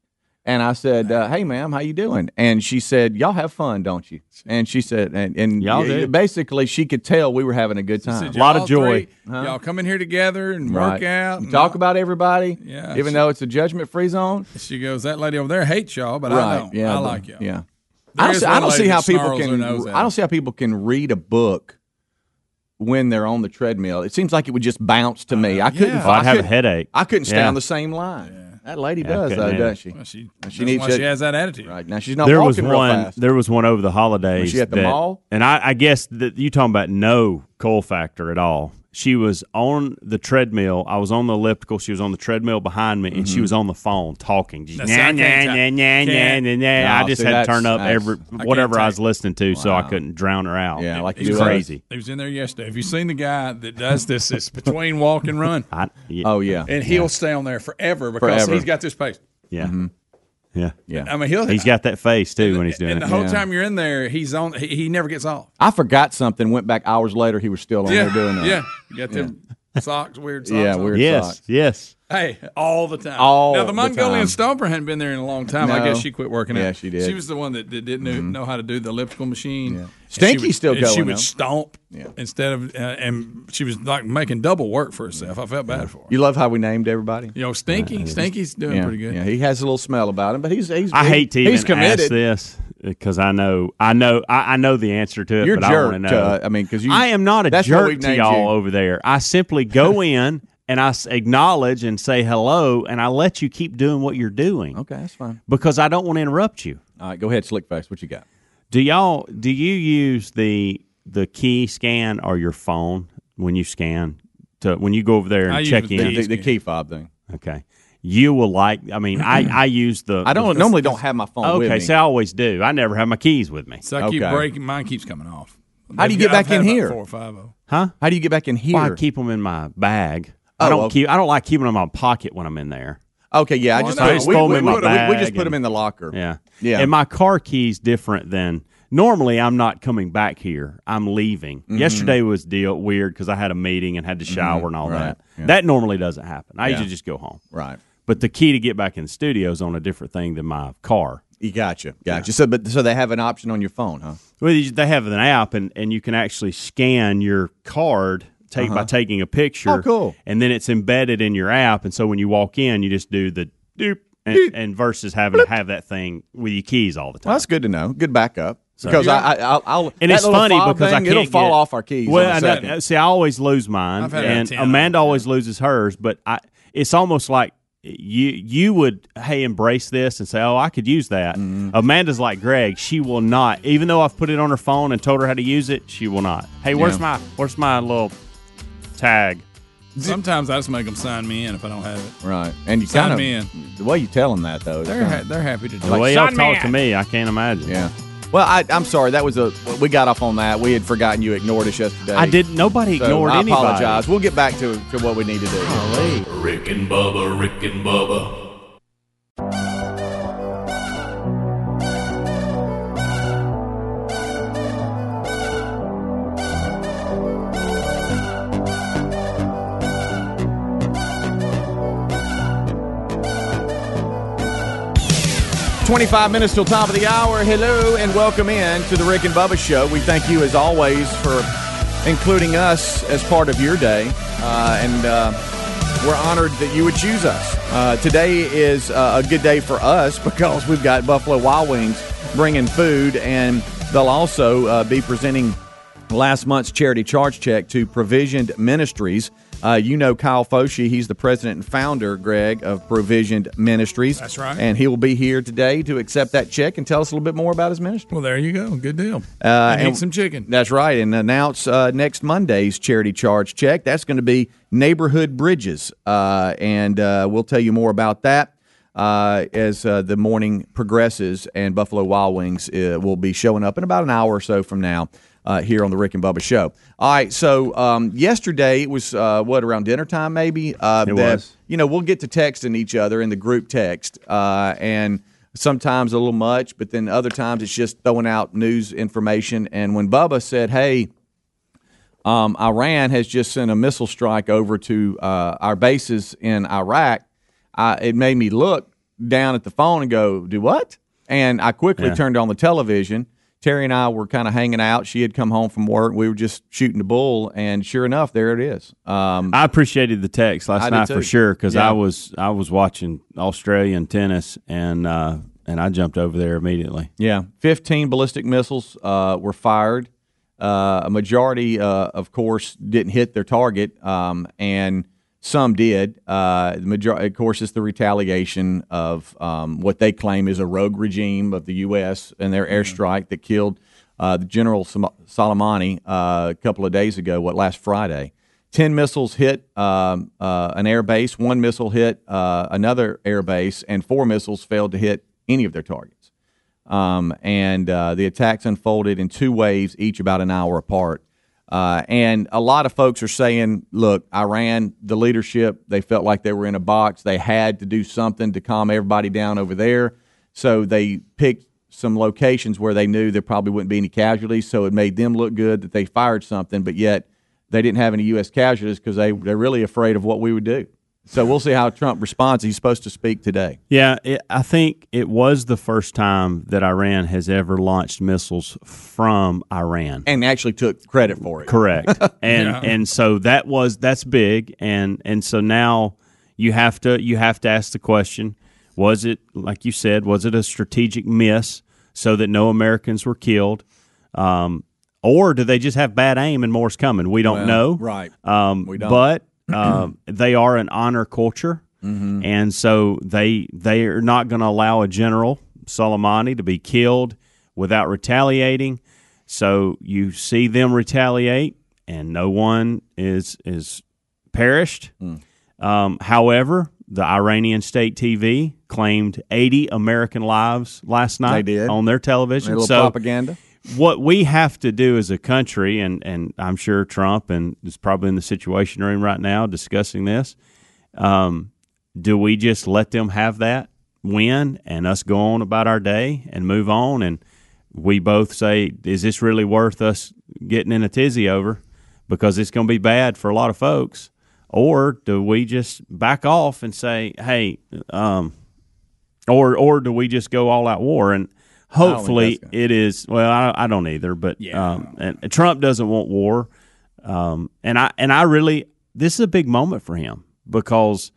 [SPEAKER 1] And I said, uh, "Hey, ma'am, how you doing?" And she said, "Y'all have fun, don't you?" And she said, "And, and
[SPEAKER 4] Y'all
[SPEAKER 1] y- Basically, she could tell we were having a good time.
[SPEAKER 5] Said,
[SPEAKER 4] lot of joy.
[SPEAKER 5] three, Y'all come in here together and
[SPEAKER 1] Right.
[SPEAKER 5] work out. And
[SPEAKER 1] talk
[SPEAKER 5] all-
[SPEAKER 1] about everybody,
[SPEAKER 5] Yeah,
[SPEAKER 1] even
[SPEAKER 5] she-
[SPEAKER 1] though it's a judgment-free zone.
[SPEAKER 5] She goes, that lady over there hates y'all, but I don't.
[SPEAKER 1] Yeah,
[SPEAKER 5] I
[SPEAKER 1] but-
[SPEAKER 5] like y'all.
[SPEAKER 1] Yeah.
[SPEAKER 5] There
[SPEAKER 1] I don't, see, I don't see how people can. I don't see how people can read a book when they're on the treadmill. It seems like it would just bounce to me. I couldn't.
[SPEAKER 5] yeah.
[SPEAKER 4] Well, I'd
[SPEAKER 1] I
[SPEAKER 4] have a
[SPEAKER 1] couldn't-
[SPEAKER 4] headache.
[SPEAKER 1] I couldn't stay
[SPEAKER 4] Yeah.
[SPEAKER 1] on the same line. That lady
[SPEAKER 4] Yeah,
[SPEAKER 1] does,
[SPEAKER 4] couldn't
[SPEAKER 1] though,
[SPEAKER 4] either.
[SPEAKER 1] does she?
[SPEAKER 5] Well, she,
[SPEAKER 1] she needs
[SPEAKER 5] why
[SPEAKER 1] to-
[SPEAKER 5] she has that attitude.
[SPEAKER 1] Right now, she's not
[SPEAKER 4] there was
[SPEAKER 1] walking real
[SPEAKER 4] one.
[SPEAKER 1] fast.
[SPEAKER 4] There was one over the holidays.
[SPEAKER 1] Was she at the
[SPEAKER 4] that-
[SPEAKER 1] mall?
[SPEAKER 4] And I, I guess that you talking about no coal factor at all. She was on the treadmill. I was on the elliptical. She was on the treadmill behind me, and she was on the phone talking. Just
[SPEAKER 5] That's-
[SPEAKER 4] nah,
[SPEAKER 5] I
[SPEAKER 4] nah,
[SPEAKER 5] can't-
[SPEAKER 4] nah, nah, nah, nah, nah.
[SPEAKER 1] No,
[SPEAKER 4] I just
[SPEAKER 1] see,
[SPEAKER 4] had to turn up every
[SPEAKER 5] I
[SPEAKER 4] whatever I was listening to, so I couldn't drown her out.
[SPEAKER 1] Yeah, like
[SPEAKER 4] it's
[SPEAKER 1] you
[SPEAKER 4] crazy.
[SPEAKER 5] He was in there yesterday. Have you seen the guy that does this? It's between walk and run,
[SPEAKER 4] I, yeah,
[SPEAKER 1] Oh yeah,
[SPEAKER 5] and he'll stay on there forever because
[SPEAKER 1] Forever.
[SPEAKER 5] he's got this pace.
[SPEAKER 4] yeah,
[SPEAKER 1] Mm-hmm.
[SPEAKER 4] Yeah.
[SPEAKER 1] yeah.
[SPEAKER 5] I mean, he'll.
[SPEAKER 4] He's got that face too when he's doing
[SPEAKER 5] and
[SPEAKER 4] it.
[SPEAKER 5] the whole
[SPEAKER 1] Yeah.
[SPEAKER 5] time you're in there, he's on. He, he never gets off.
[SPEAKER 1] I forgot something. Went back hours later. He was still on
[SPEAKER 5] Yeah,
[SPEAKER 1] there doing that.
[SPEAKER 5] yeah. You got them socks, weird socks.
[SPEAKER 1] Yeah,
[SPEAKER 5] on.
[SPEAKER 1] weird
[SPEAKER 4] yes,
[SPEAKER 1] socks.
[SPEAKER 4] yes.
[SPEAKER 5] Hey, all the time.
[SPEAKER 1] All
[SPEAKER 5] now the
[SPEAKER 1] the
[SPEAKER 5] Mongolian
[SPEAKER 1] time.
[SPEAKER 5] Stomper hadn't been there in a long time. I guess she quit working
[SPEAKER 1] Yeah,
[SPEAKER 5] out.
[SPEAKER 1] she did. Mm-hmm.
[SPEAKER 5] She was the one that, that didn't know, know how to do the elliptical machine. And
[SPEAKER 1] Stinky's
[SPEAKER 5] she would-
[SPEAKER 1] still
[SPEAKER 5] and She
[SPEAKER 1] going,
[SPEAKER 5] would
[SPEAKER 1] though.
[SPEAKER 5] stomp
[SPEAKER 1] Yeah.
[SPEAKER 5] instead of, uh, and she was like making double work for herself. I felt bad for her.
[SPEAKER 1] You love how we named everybody.
[SPEAKER 5] You know, Stinky, Stinky's doing
[SPEAKER 1] yeah,
[SPEAKER 5] pretty good.
[SPEAKER 1] yeah. He has a little smell about him, but he's he's.
[SPEAKER 4] I
[SPEAKER 1] he-
[SPEAKER 4] hate to even
[SPEAKER 1] he's committed.
[SPEAKER 4] ask this because I know, I know, I, I know the answer to it,
[SPEAKER 1] You're
[SPEAKER 4] but
[SPEAKER 1] a
[SPEAKER 4] I
[SPEAKER 1] jerk.
[SPEAKER 4] want to know.
[SPEAKER 1] uh, I mean, because you.
[SPEAKER 4] I am not a jerk to y'all
[SPEAKER 1] you.
[SPEAKER 4] over there. I simply go in and I acknowledge and say hello, and I let you keep doing what you're doing
[SPEAKER 1] Okay, that's fine.
[SPEAKER 4] because I don't want to interrupt you.
[SPEAKER 1] All right, go ahead, slick face. What you got?
[SPEAKER 4] Do y'all? Do you use the the key scan or your phone when you scan to when you go over there
[SPEAKER 5] I
[SPEAKER 4] and
[SPEAKER 5] use
[SPEAKER 4] check
[SPEAKER 5] the
[SPEAKER 4] in?
[SPEAKER 1] The, the key fob thing.
[SPEAKER 4] Okay, you will like. I mean, I I use the.
[SPEAKER 1] I don't
[SPEAKER 4] the-
[SPEAKER 1] normally don't have my phone with
[SPEAKER 4] Okay,
[SPEAKER 1] me.
[SPEAKER 4] so I always do. I never have my keys with me.
[SPEAKER 5] So I keep
[SPEAKER 1] Okay.
[SPEAKER 5] breaking. Mine keeps coming off.
[SPEAKER 1] How do you get back
[SPEAKER 5] I've
[SPEAKER 1] in here?
[SPEAKER 5] Four or five of.
[SPEAKER 4] Huh?
[SPEAKER 1] How do you get back in here?
[SPEAKER 4] Well, I keep them in my bag.
[SPEAKER 1] Oh,
[SPEAKER 4] I don't
[SPEAKER 1] okay.
[SPEAKER 4] keep. I don't like keeping them in my pocket when I'm in there.
[SPEAKER 1] okay, yeah. I
[SPEAKER 5] Well,
[SPEAKER 1] just
[SPEAKER 5] no,
[SPEAKER 1] put-
[SPEAKER 5] just
[SPEAKER 1] we,
[SPEAKER 4] throw 'em
[SPEAKER 1] we,
[SPEAKER 4] in my
[SPEAKER 1] put- we- we
[SPEAKER 4] bag
[SPEAKER 1] just put them in the locker.
[SPEAKER 4] Yeah,
[SPEAKER 1] Yeah.
[SPEAKER 4] And my car key's different than normally. I'm not coming back here. I'm leaving.
[SPEAKER 1] Mm-hmm.
[SPEAKER 4] Yesterday was deal weird because I had a meeting and had to shower and all
[SPEAKER 1] Right.
[SPEAKER 4] that.
[SPEAKER 1] Yeah.
[SPEAKER 4] That normally doesn't happen. I
[SPEAKER 1] Yeah.
[SPEAKER 4] usually just go home.
[SPEAKER 1] Right.
[SPEAKER 4] But the key to get back in the studio is on a different thing than my car.
[SPEAKER 1] You gotcha. Gotcha. So, but so they have an option on your phone, huh?
[SPEAKER 4] Well, they have an app, and, and you can actually scan your card take by taking a picture.
[SPEAKER 1] Oh, cool.
[SPEAKER 4] And then it's embedded in your app, and so when you walk in, you just do the doop, and, and versus having to have that thing with your keys all the time.
[SPEAKER 1] Well, that's good to know. Good backup. Because I, I, I'll, I'll
[SPEAKER 4] and it's funny
[SPEAKER 1] fob
[SPEAKER 4] because I
[SPEAKER 1] thing,
[SPEAKER 4] can't
[SPEAKER 1] it'll fall
[SPEAKER 4] get-
[SPEAKER 1] off our keys.
[SPEAKER 4] Well,
[SPEAKER 1] in a
[SPEAKER 4] I
[SPEAKER 1] second.
[SPEAKER 4] know, see, I always lose mine,
[SPEAKER 5] I've had
[SPEAKER 4] and
[SPEAKER 5] a 10 of
[SPEAKER 4] Amanda
[SPEAKER 5] them.
[SPEAKER 4] always loses hers. But I, it's almost like you you would hey embrace this and say, oh, I could use that.
[SPEAKER 1] Mm-hmm.
[SPEAKER 4] Amanda's like Greg; she will not, even though I've put it on her phone and told her how to use it, she will not. Hey, where's
[SPEAKER 1] Yeah.
[SPEAKER 4] my where's my little tag?
[SPEAKER 5] Sometimes I just make them sign me in if I don't have it.
[SPEAKER 1] Right. And you
[SPEAKER 5] Sign
[SPEAKER 1] kind
[SPEAKER 5] me
[SPEAKER 1] of
[SPEAKER 5] in.
[SPEAKER 1] the way you tell them that though. it's
[SPEAKER 5] They're
[SPEAKER 1] kinda-
[SPEAKER 5] ha- they're happy to do.
[SPEAKER 4] The
[SPEAKER 5] it.
[SPEAKER 4] way y'all
[SPEAKER 1] sign me
[SPEAKER 4] talk
[SPEAKER 1] in.
[SPEAKER 4] to me, I can't imagine.
[SPEAKER 1] yeah. Well, I, I'm sorry. That was a we got off on that. We had forgotten you ignored us yesterday.
[SPEAKER 4] I didn't. Nobody
[SPEAKER 1] So
[SPEAKER 4] ignored
[SPEAKER 1] I
[SPEAKER 4] anybody.
[SPEAKER 1] apologize. We'll get back to to what we need to do.
[SPEAKER 4] Golly.
[SPEAKER 6] Rick and Bubba, Rick and Bubba.
[SPEAKER 1] 25 minutes till top of the hour. Hello and welcome in to the Rick and Bubba Show. We thank you as always for including us as part of your day, uh, and uh, we're honored that you would choose us. Uh, today is uh, a good day for us because we've got Buffalo Wild Wings bringing food, and they'll also uh, be presenting last month's charity charge check to Provisioned Ministries. Uh, you know Kyle Foshi. He's the president and founder, Greg, of Provisioned Ministries.
[SPEAKER 5] That's right.
[SPEAKER 1] And he will be here today to accept that check and tell us a little bit more about his ministry.
[SPEAKER 5] Well, there you go. Good deal.
[SPEAKER 1] Uh,
[SPEAKER 5] and
[SPEAKER 1] and-
[SPEAKER 5] eat some chicken.
[SPEAKER 1] That's right. And announce uh, next Monday's charity charge check. That's going to be Neighborhood Bridges. Uh, and uh, we'll tell you more about that. uh, as uh, the morning progresses, and Buffalo Wild Wings uh, will be showing up in about an hour or so from now. Uh, here on the Rick and Bubba show. All right, so um, yesterday it was uh, what around dinner time, maybe. Uh,
[SPEAKER 4] It
[SPEAKER 1] that,
[SPEAKER 4] was.
[SPEAKER 1] You know, we'll get to texting each other in the group text, uh, and sometimes a little much, but then other times it's just throwing out news information. And when Bubba said, "Hey," um, Iran has just sent a missile strike over to uh, our bases in Iraq. It made me look down at the phone and go, "Do what?" And I quickly
[SPEAKER 4] Yeah.
[SPEAKER 1] turned on the television. Terry and I were kind of hanging out. She had come home from work. We were just shooting the bull, and sure enough, there it is. Um,
[SPEAKER 4] I appreciated the text last
[SPEAKER 1] I
[SPEAKER 4] night for sure because
[SPEAKER 1] Yeah.
[SPEAKER 4] I was I was watching Australian tennis and uh, and I jumped over there immediately.
[SPEAKER 1] Yeah, 15 ballistic missiles uh, were fired. Uh, a majority, uh, of course, didn't hit their target, um, and some did. Uh, the majority, of course, it's the retaliation of um, what they claim is a rogue regime of the U.S. and their airstrike that killed uh, the General Soleimani uh, a couple of days ago. What last Friday? Ten missiles hit um, uh, an air base. One missile hit uh, another air base, and four missiles failed to hit any of their targets. Um, and uh, the attacks unfolded in two waves, each about an hour apart. Uh, and a lot of folks are saying, look, Iran, the leadership, they felt like they were in a box. They had to do something to calm everybody down over there. So they picked some locations where they knew there probably wouldn't be any casualties. So it made them look good that they fired something, but yet they didn't have any U.S. casualties because they, they're really afraid of what we would do. So we'll see how Trump responds. He's supposed to speak today.
[SPEAKER 4] Yeah, it, I think it was the first time that Iran has ever launched missiles from Iran.
[SPEAKER 1] And actually took credit for it.
[SPEAKER 4] Correct. And and so that was that's big and and so now you have to you have to ask the question was it like you said was it a strategic miss so that no Americans were killed um, or do they just have bad aim and more's coming we don't
[SPEAKER 1] Well,
[SPEAKER 4] know
[SPEAKER 1] right.
[SPEAKER 4] um,
[SPEAKER 1] We don't.
[SPEAKER 4] but um, they are an honor culture
[SPEAKER 1] Mm-hmm.
[SPEAKER 4] and so they they are not going to allow a general Soleimani to be killed without retaliating. So you see them retaliate, and no one is is perished.
[SPEAKER 1] Hmm.
[SPEAKER 4] Um, however, the Iranian state TV claimed 80 American lives last night
[SPEAKER 1] did.
[SPEAKER 4] on their television.
[SPEAKER 1] A little
[SPEAKER 4] so
[SPEAKER 1] propaganda.
[SPEAKER 4] What we have to do as a country, and, and I'm sure Trump and is probably in the Situation Room right now discussing this. Um, do we just let them have that win and us go on about our day and move on? And we both say, is this really worth us getting in a tizzy over? Because it's going to be bad for a lot of folks. Or do we just back off and say, hey, um, or or do we just go all out war and hopefully it is well I, I don't either but um, and, and Trump doesn't want war. Um, and I and I really this is a big moment for him because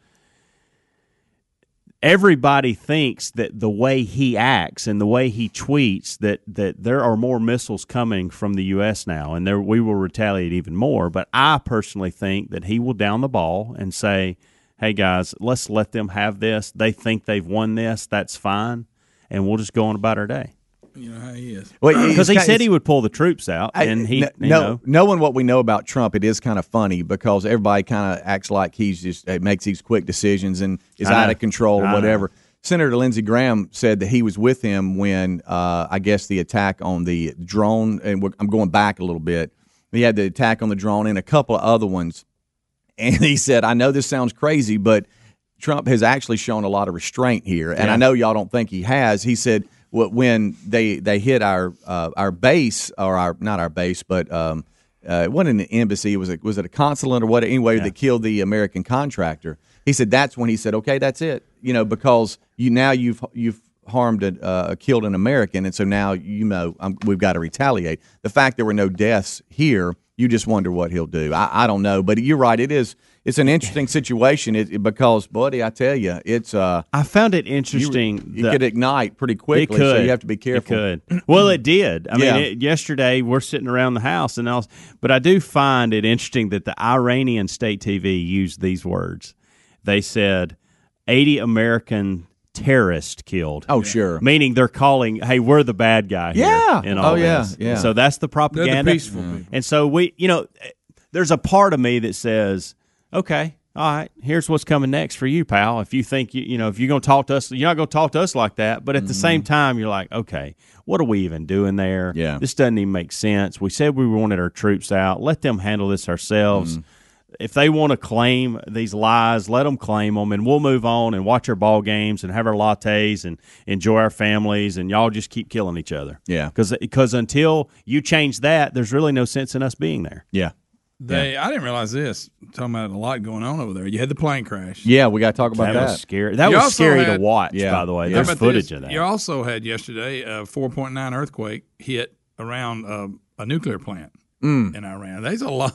[SPEAKER 4] everybody thinks that the way he acts and the way he tweets that that there are more missiles coming from the US now and there we will retaliate even more. But I personally think that he will down the ball and say hey guys let's let them have this. They think they've won this. That's fine and we'll just go on about our day
[SPEAKER 5] You know how he is.
[SPEAKER 4] because he said he would pull the troops out
[SPEAKER 1] I-
[SPEAKER 4] and he
[SPEAKER 1] kn-
[SPEAKER 4] you
[SPEAKER 1] know,
[SPEAKER 4] know
[SPEAKER 1] knowing what we know about Trump, it is kind of funny because everybody kind of acts like he's just uh, makes these quick decisions and is out of control or whatever. Senator Lindsey Graham said that he was with him when uh, I guess the attack on the drone, and we're, I'm going back a little bit. He had the attack on the drone and a couple of other ones, and he said, "I know this sounds crazy, but Trump has actually shown a lot of restraint here, and
[SPEAKER 4] Yeah.
[SPEAKER 1] I know y'all don't think he has." He said, "Wh- "When they they hit our uh, our base or our not our base, but um, uh, it wasn't an embassy. It was a, was it a consulate or what? Anyway, that killed the American contractor." He said, "That's when he said, okay, that's it. You know, because you now you've you've." Harmed, a, uh, killed an American, and so now you know um, we've got to retaliate. The fact there were no deaths here, you just wonder what he'll do. I, I don't know, but you're right. It is it's an interesting situation it, it- because, buddy, I tell you, it's uh,
[SPEAKER 4] I found it
[SPEAKER 1] you,
[SPEAKER 4] interesting
[SPEAKER 1] it
[SPEAKER 4] that-
[SPEAKER 1] could ignite pretty quickly.
[SPEAKER 4] It could.
[SPEAKER 1] So you have to be careful.
[SPEAKER 4] It could. Well, it did. I
[SPEAKER 1] Yeah.
[SPEAKER 4] mean, it, yesterday we're sitting around the house and else, but I do find it interesting that the Iranian state TV used these words. They said, "80 American terrorists killed."
[SPEAKER 1] Oh, sure.
[SPEAKER 4] Meaning they're calling, "Hey, we're the bad guy here."
[SPEAKER 1] Yeah.
[SPEAKER 4] In all
[SPEAKER 1] Oh, yeah,
[SPEAKER 4] this.
[SPEAKER 1] yeah.
[SPEAKER 4] So that's the propaganda.
[SPEAKER 5] peaceful people.
[SPEAKER 4] And so we, you know, there's a part of me that says, "Okay, all right, here's what's coming next for you, pal. If you think you, you know, if you're going to talk to us, you're not going to talk to us like that. But at the same mm-hmm. time, you're like, okay, what are we even doing there?
[SPEAKER 1] Yeah.
[SPEAKER 4] this doesn't even make sense. We said we wanted our troops out. Let them handle this ourselves. Mm-hmm. If they want to claim these lies, let them claim them, and we'll move on and watch our ball games and have our lattes and enjoy our families. And y'all just keep killing each other.
[SPEAKER 1] Yeah.
[SPEAKER 4] because until you change that, there's really no sense in us being there.
[SPEAKER 1] Yeah.
[SPEAKER 5] They, I didn't realize this. Talking about a lot going on over there. You had the plane crash.
[SPEAKER 1] Yeah, we got to talk about
[SPEAKER 4] That
[SPEAKER 1] that.
[SPEAKER 4] was scary. That
[SPEAKER 5] You
[SPEAKER 4] was scary
[SPEAKER 5] had-
[SPEAKER 4] to watch.
[SPEAKER 1] Yeah.
[SPEAKER 4] By the way, there's
[SPEAKER 5] How
[SPEAKER 4] footage
[SPEAKER 5] this?
[SPEAKER 4] of that.
[SPEAKER 5] You also had yesterday a 4.9 earthquake hit around uh, a nuclear plant in Iran. There's a lot.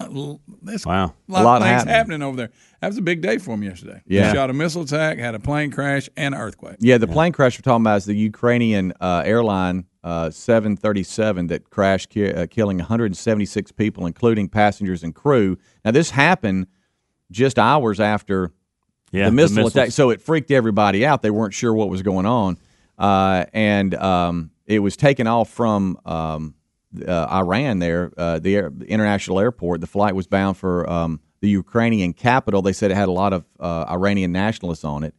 [SPEAKER 5] That's
[SPEAKER 4] Wow.
[SPEAKER 5] a lot,
[SPEAKER 1] A lot
[SPEAKER 5] of things
[SPEAKER 1] happening.
[SPEAKER 5] happening. over there. That was a big day for them yesterday.
[SPEAKER 1] Yeah.
[SPEAKER 5] They shot a missile attack, had a plane crash, and an earthquake.
[SPEAKER 1] Yeah, the plane crash we're talking about is the Ukrainian uh, airline uh, 737 that crashed, ki- uh, killing 176 people, including passengers and crew. Now, this happened just hours after
[SPEAKER 4] yeah,
[SPEAKER 1] the missile
[SPEAKER 4] missiles.
[SPEAKER 1] attack, so it freaked everybody out. They weren't sure what was going on, uh, and um, it was taken off from um, uh, Iran. There, uh, the, air, the international airport. The flight was bound for um, the Ukrainian capital. They said it had a lot of uh, Iranian nationalists on it.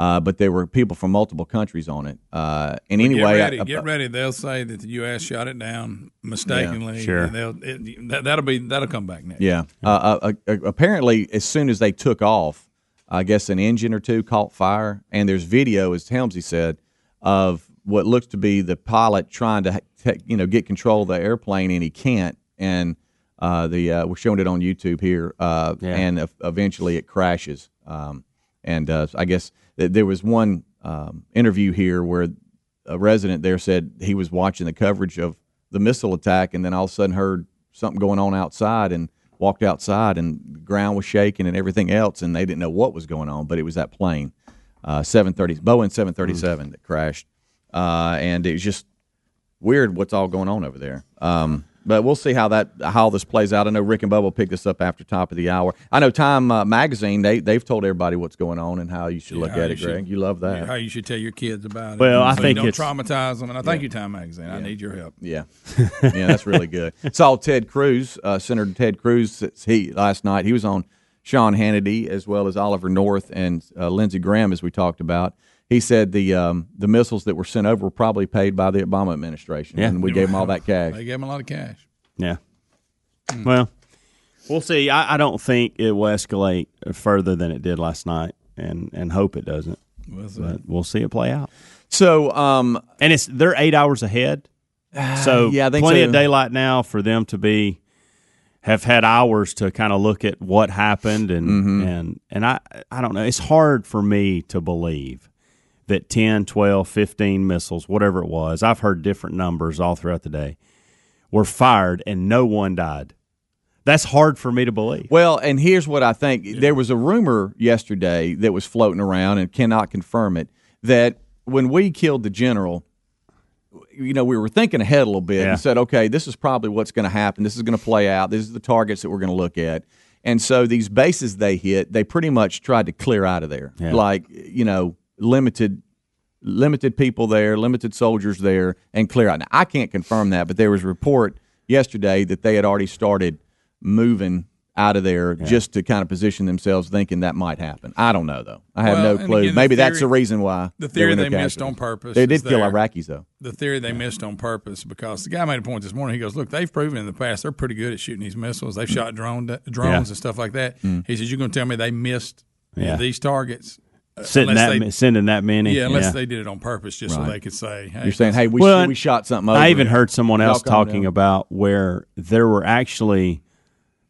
[SPEAKER 1] Uh, but there were people from multiple countries on it. Uh, and anyway,
[SPEAKER 5] get ready,
[SPEAKER 1] I-
[SPEAKER 5] get ready. They'll say that the U.S. shot it down mistakenly.
[SPEAKER 4] sure.
[SPEAKER 5] And They'll, it, that, that'll be that'll come back next.
[SPEAKER 1] Yeah. Uh, uh, uh, apparently, as soon as they took off, I guess an engine or two caught fire, and there's video, as Helmsy said, of what looks to be the pilot trying to ta- you know get control of the airplane, and he can't. And uh, the uh, we're showing it on YouTube here, uh,
[SPEAKER 4] Yeah.
[SPEAKER 1] and uh, eventually it crashes. Um, and uh, I guess th- there was one um, interview here where a resident there said he was watching the coverage of the missile attack and then all of a sudden heard something going on outside and walked outside and the ground was shaking and everything else and they didn't know what was going on but it was that plane uh, 730 Boeing 737 that crashed. Uh, and it was just weird what's all going on over there. Um, but we'll see how that how this plays out. I know Rick and Bubba will pick this up after top of the hour. I know Time uh, Magazine they they've told everybody what's going on and how you should look at it.
[SPEAKER 5] should-
[SPEAKER 1] Greg, you love that.
[SPEAKER 5] How you should tell your kids about it.
[SPEAKER 4] Well, I
[SPEAKER 5] So you
[SPEAKER 4] think
[SPEAKER 5] don't
[SPEAKER 4] it's-
[SPEAKER 5] traumatize them. And I thank you, Time Magazine. I need your help.
[SPEAKER 1] Yeah, yeah, that's really good. Saw Ted Cruz, uh, Senator Ted Cruz. He last night he was on Sean Hannity as well as Oliver North and uh, Lindsey Graham, as we talked about. He said the um, the missiles that were sent over were probably paid by the Obama administration,
[SPEAKER 4] Yeah.
[SPEAKER 1] and we gave them all that cash.
[SPEAKER 5] They gave them a lot of cash.
[SPEAKER 4] Yeah. Well, we'll see. I, I don't think it will escalate further than it did last night, and and hope it doesn't.
[SPEAKER 5] Well, so-
[SPEAKER 4] But we'll see it play out.
[SPEAKER 1] So, um,
[SPEAKER 4] And it's they're eight hours ahead, so
[SPEAKER 1] yeah, I think
[SPEAKER 4] plenty
[SPEAKER 1] so.
[SPEAKER 4] of daylight now for them to be have had hours to kind of look at what happened and
[SPEAKER 1] Mm-hmm.
[SPEAKER 4] and and I I don't know. It's hard for me to believe that 10, 12, 15 missiles, whatever it was, I've heard different numbers all throughout the day, were fired and no one died. That's hard for me to believe.
[SPEAKER 1] Well, and here's what I think. There was a rumor yesterday that was floating around and cannot confirm it that when we killed the general, you know, we were thinking ahead a little bit
[SPEAKER 4] Yeah.
[SPEAKER 1] and said, okay, this is probably what's going to happen. This is going to play out. These are the targets that we're going to look at. And so these bases they hit, they pretty much tried to clear out of there.
[SPEAKER 4] Yeah.
[SPEAKER 1] Like, you know, limited limited people there, limited soldiers there, and clear out. Now, I can't confirm that, but there was a report yesterday that they had already started moving out of there just to kind of position themselves, thinking that might happen. I don't know though. I have
[SPEAKER 5] Well,
[SPEAKER 1] no clue.
[SPEAKER 5] again, the
[SPEAKER 1] Maybe that's the reason why
[SPEAKER 5] the theory they
[SPEAKER 1] their
[SPEAKER 5] missed on purpose
[SPEAKER 1] They did kill
[SPEAKER 5] there.
[SPEAKER 1] Iraqis though.
[SPEAKER 5] the theory they missed on purpose because the guy made a point this morning. He goes, "Look, they've proven in the past they're pretty good at shooting these missiles. They've mm. shot drone drones
[SPEAKER 4] Yeah.
[SPEAKER 5] and stuff like that." Mm. He says, "You're going to tell me they missed
[SPEAKER 4] Yeah.
[SPEAKER 5] these targets?" Uh,
[SPEAKER 4] Sending that
[SPEAKER 5] they-
[SPEAKER 4] ma- sending that many.
[SPEAKER 5] yeah, unless they did it on purpose, just so they could say, hey,
[SPEAKER 1] You're saying, hey, we
[SPEAKER 4] Well,
[SPEAKER 1] we shot something. Over.
[SPEAKER 4] I even heard someone else talking
[SPEAKER 1] down.
[SPEAKER 4] about where there were actually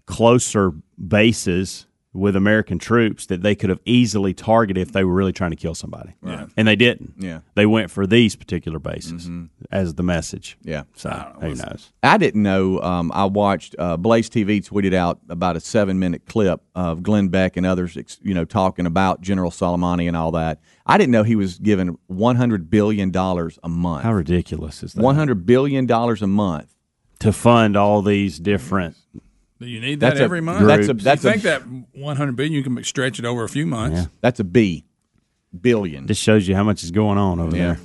[SPEAKER 4] closer bases with American troops that they could have easily targeted if they were really trying to kill somebody.
[SPEAKER 5] Right.
[SPEAKER 4] And they didn't.
[SPEAKER 1] Yeah.
[SPEAKER 4] They went for these particular bases as the message.
[SPEAKER 1] Yeah.
[SPEAKER 4] So who knows?
[SPEAKER 1] I didn't know. Um, I watched uh, Blaze TV tweeted out about a seven minute clip of Glenn Beck and others, you know, talking about General Soleimani and all that. I didn't know he was given one hundred billion dollars a month.
[SPEAKER 4] How ridiculous is that?
[SPEAKER 1] One hundred billion dollars a month.
[SPEAKER 4] to fund all these different
[SPEAKER 5] Do you need that
[SPEAKER 1] That's a-
[SPEAKER 5] every month?
[SPEAKER 1] that's a-
[SPEAKER 5] Do
[SPEAKER 1] that's a-
[SPEAKER 5] you think that 100 billion you can stretch it over a few months?
[SPEAKER 1] That's a B. Billion.
[SPEAKER 4] This shows you how much is going on over
[SPEAKER 1] Yeah.
[SPEAKER 4] there.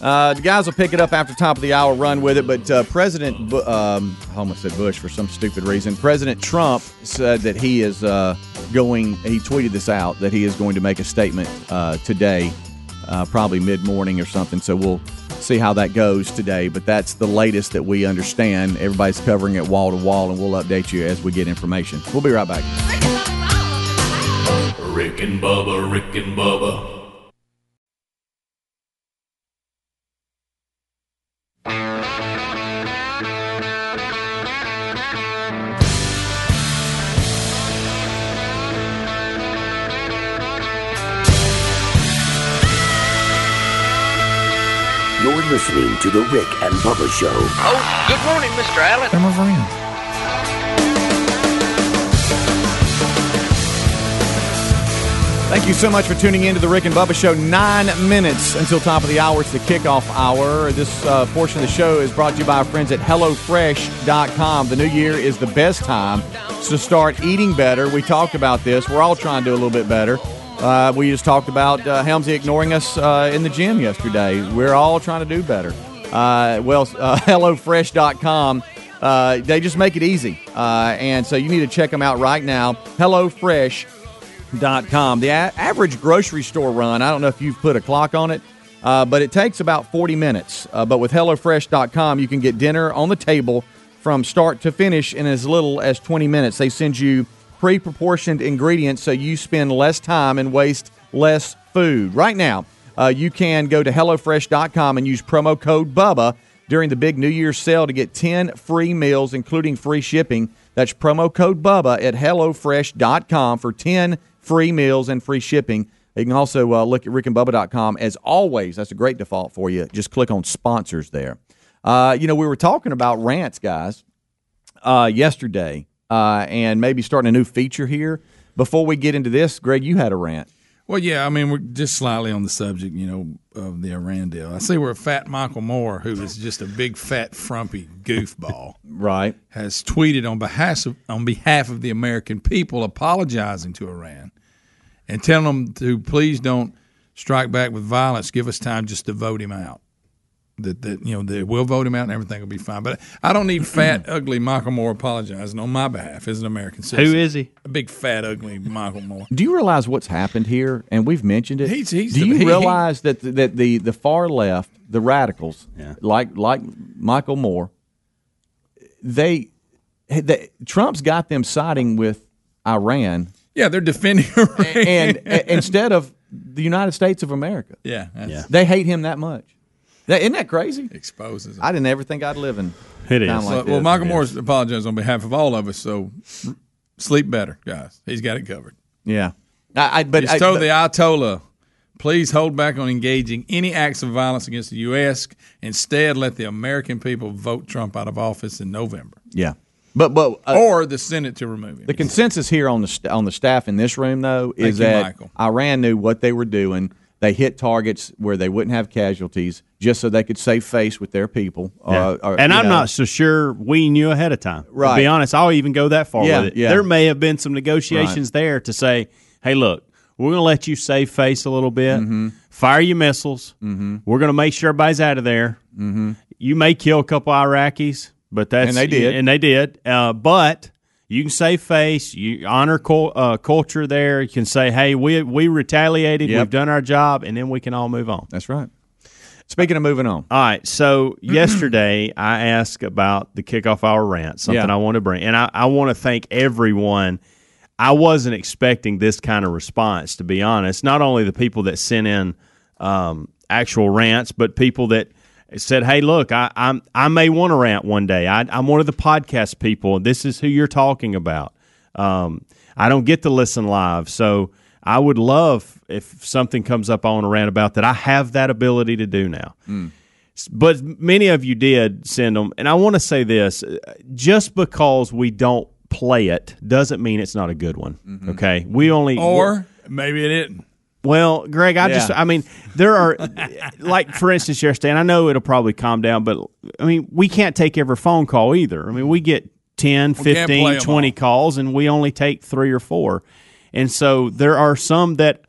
[SPEAKER 1] Uh, the guys will pick it up after top of the hour, run with it. But uh, President, Bu- um, I almost said Bush for some stupid reason. President Trump said that he is uh, going. He tweeted this out that he is going to make a statement uh, today, uh, probably mid morning or something. So we'll see how that goes today. But that's the latest that we understand. Everybody's covering it wall to wall, and we'll update you as we get information. We'll be right back.
[SPEAKER 6] Rick and Bubba, Rick and Bubba.
[SPEAKER 3] You're listening to The Rick and Bubba Show.
[SPEAKER 7] Oh, good morning, Mr. Allen.
[SPEAKER 2] They're my.
[SPEAKER 1] Thank you so much for tuning in to the Rick and Bubba Show. Nine minutes until top of the hour. It's the kickoff hour. This uh, portion of the show is brought to you by our friends at HelloFresh.com. The new year is the best time to start eating better. We talked about this. We're all trying to do a little bit better. Uh, we just talked about uh, Helmsy ignoring us uh, in the gym yesterday. We're all trying to do better. Uh, well, uh, HelloFresh.com. Uh, they just make it easy. Uh, and so you need to check them out right now. HelloFresh com. The a- average grocery store run, I don't know if you've put a clock on it, uh, but it takes about 40 minutes. Uh, but with HelloFresh.com, you can get dinner on the table from start to finish in as little as 20 minutes. They send you pre proportioned ingredients so you spend less time and waste less food. Right now, uh, you can go to HelloFresh.com and use promo code BUBBA during the big New Year's sale to get 10 free meals, including free shipping. That's promo code BUBBA at HelloFresh.com for 10 free meals and free shipping. You can also uh, look at rickandbubba.com. As always, that's a great default for you. Just click on sponsors there. Uh, you know, we were talking about rants, guys, uh, yesterday, uh, and maybe starting a new feature here. Before we get into this, Greg, you had a rant.
[SPEAKER 5] Well, yeah, I mean, we're just slightly on the subject, you know, of the Iran deal. I see where a fat Michael Moore, who is just a big fat frumpy goofball,
[SPEAKER 1] Right.
[SPEAKER 5] has tweeted on behalf of, on behalf of the American people, apologizing to Iran and telling them to please don't strike back with violence. Give us time just to vote him out. That that you know they will vote him out and everything will be fine. But I don't need fat, ugly Michael Moore apologizing on my behalf as an American citizen.
[SPEAKER 4] Who is he?
[SPEAKER 5] A big fat, ugly Michael Moore.
[SPEAKER 1] Do you realize what's happened here? And we've mentioned it.
[SPEAKER 5] He's- he's
[SPEAKER 1] Do
[SPEAKER 5] the-
[SPEAKER 1] you
[SPEAKER 5] he- he-
[SPEAKER 1] realize that the, that the the far left, the radicals,
[SPEAKER 4] Yeah.
[SPEAKER 1] like like Michael Moore, they, they Trump's got them siding with Iran,
[SPEAKER 5] Yeah, they're defending Iran.
[SPEAKER 1] and a- instead of the United States of America,
[SPEAKER 5] yeah,
[SPEAKER 4] Yeah.
[SPEAKER 1] they hate him that much. That, isn't that crazy?
[SPEAKER 5] exposes. It.
[SPEAKER 1] I didn't ever think I'd live in.
[SPEAKER 4] It
[SPEAKER 1] town
[SPEAKER 4] is.
[SPEAKER 1] like
[SPEAKER 5] well,
[SPEAKER 1] this.
[SPEAKER 5] well, Michael Moore's apologized on behalf of all of us. So sleep better, guys. He's got it covered.
[SPEAKER 1] Yeah, I, I but
[SPEAKER 5] He's
[SPEAKER 1] I,
[SPEAKER 5] told
[SPEAKER 1] but-
[SPEAKER 5] the Ayatollah, please hold back on engaging any acts of violence against the U.S. Instead, let the American people vote Trump out of office in November,
[SPEAKER 1] yeah, but but uh,
[SPEAKER 5] or the Senate to remove him.
[SPEAKER 1] The consensus here on the st- on the staff in this room, though, is
[SPEAKER 5] you,
[SPEAKER 1] that
[SPEAKER 5] Michael.
[SPEAKER 1] Iran knew what they were doing. They hit targets where they wouldn't have casualties, just so they could save face with their people.
[SPEAKER 4] Yeah.
[SPEAKER 1] Uh, or,
[SPEAKER 4] and I'm
[SPEAKER 1] know.
[SPEAKER 4] not so sure we knew ahead of time. To
[SPEAKER 1] Right.
[SPEAKER 4] be honest, I'll even go that far
[SPEAKER 1] Yeah,
[SPEAKER 4] with it.
[SPEAKER 1] yeah.
[SPEAKER 4] There may have been some negotiations there to say, hey, look, we're going to let you save face a little bit,
[SPEAKER 1] Mm-hmm.
[SPEAKER 4] fire your missiles. We're going to make sure everybody's out of there. Mm-hmm. You may kill a couple Iraqis, but that's
[SPEAKER 1] And they did.
[SPEAKER 4] and they did. Uh, but you can save face. You honor uh, culture there. You can say, hey, we we retaliated.
[SPEAKER 1] Yep.
[SPEAKER 4] We've done our job, and then we can all move on.
[SPEAKER 1] That's right. Speaking of moving on,
[SPEAKER 4] All right. So yesterday I asked about the kickoff hour rant, something
[SPEAKER 1] Yeah.
[SPEAKER 4] I want to bring, and I, I want to thank everyone. I wasn't expecting this kind of response, to be honest. Not only the people that sent in um, actual rants, but people that said, "Hey, look, I, I'm I may want to rant one day. I, I'm one of the podcast people. This is who you're talking about. Um, I don't get to listen live, so." I would love if something comes up I want to rant about that I have that ability to do now but many of you did send them. And I want to say this uh, just because we don't play it doesn't mean it's not a good one. Okay. We only.
[SPEAKER 5] or maybe it didn't.
[SPEAKER 4] Well, Greg, I just, I mean, there are, like, for instance, yesterday, and I know it'll probably calm down, but I mean, we can't take every phone call either. I mean, we get 10,
[SPEAKER 5] play
[SPEAKER 4] 15,
[SPEAKER 5] 'em
[SPEAKER 4] 20
[SPEAKER 5] all.
[SPEAKER 4] calls, and we only take three or four. And so there are some that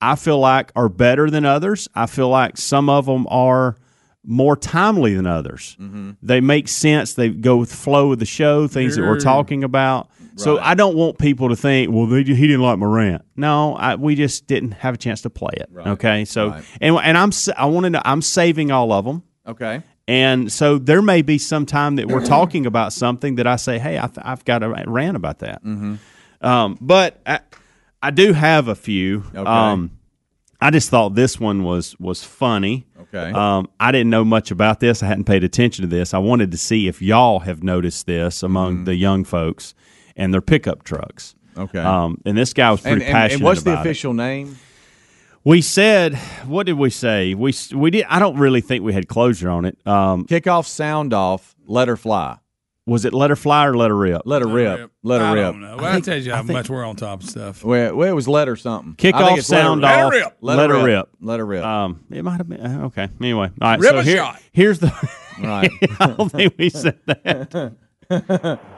[SPEAKER 4] I feel like are better than others. I feel like some of them are more timely than others.
[SPEAKER 5] Mm-hmm.
[SPEAKER 4] They make sense. They go with the flow of the show, things that we're talking about. So I don't want people to think, well, they, he didn't like my rant. No, I, we just didn't have a chance to play it. Okay, so
[SPEAKER 1] Right.
[SPEAKER 4] and and I'm s- I wanted to, I'm saving all of them.
[SPEAKER 1] Okay.
[SPEAKER 4] And so there may be some time that we're talking about something that I say, hey, I th- I've got a rant about that.
[SPEAKER 1] Mm-hmm.
[SPEAKER 4] Um, but I, I do have a few.
[SPEAKER 1] Okay.
[SPEAKER 4] Um, I just thought this one was was funny.
[SPEAKER 1] Okay.
[SPEAKER 4] Um, I didn't know much about this. I hadn't paid attention to this. I wanted to see if y'all have noticed this among the young folks and their pickup trucks.
[SPEAKER 1] Okay.
[SPEAKER 4] Um, and this guy was pretty
[SPEAKER 1] and, and,
[SPEAKER 4] passionate
[SPEAKER 1] and what's the
[SPEAKER 4] about it.
[SPEAKER 1] official name?
[SPEAKER 4] We said, what did we say? We we did. I don't really think we had closure on it. Um,
[SPEAKER 1] Kickoff, sound off, let her fly.
[SPEAKER 4] was it let her fly or let her rip?
[SPEAKER 1] Let her rip. Let her
[SPEAKER 8] I
[SPEAKER 1] rip.
[SPEAKER 8] don't know. Well, I,
[SPEAKER 4] think-
[SPEAKER 8] tell you how
[SPEAKER 4] think-
[SPEAKER 8] much we're on top of stuff.
[SPEAKER 1] Well, well, it was let her something.
[SPEAKER 4] Kick
[SPEAKER 1] I think
[SPEAKER 4] off,
[SPEAKER 1] it's let her
[SPEAKER 4] sound
[SPEAKER 1] rip.
[SPEAKER 4] off,
[SPEAKER 8] rip.
[SPEAKER 4] let, her rip.
[SPEAKER 1] Let her rip.
[SPEAKER 4] Um, it might have been uh, okay. Anyway, all right.
[SPEAKER 8] Rip
[SPEAKER 4] so
[SPEAKER 8] a
[SPEAKER 4] here,
[SPEAKER 8] shot.
[SPEAKER 4] here's the.
[SPEAKER 1] right.
[SPEAKER 4] I don't think we said that.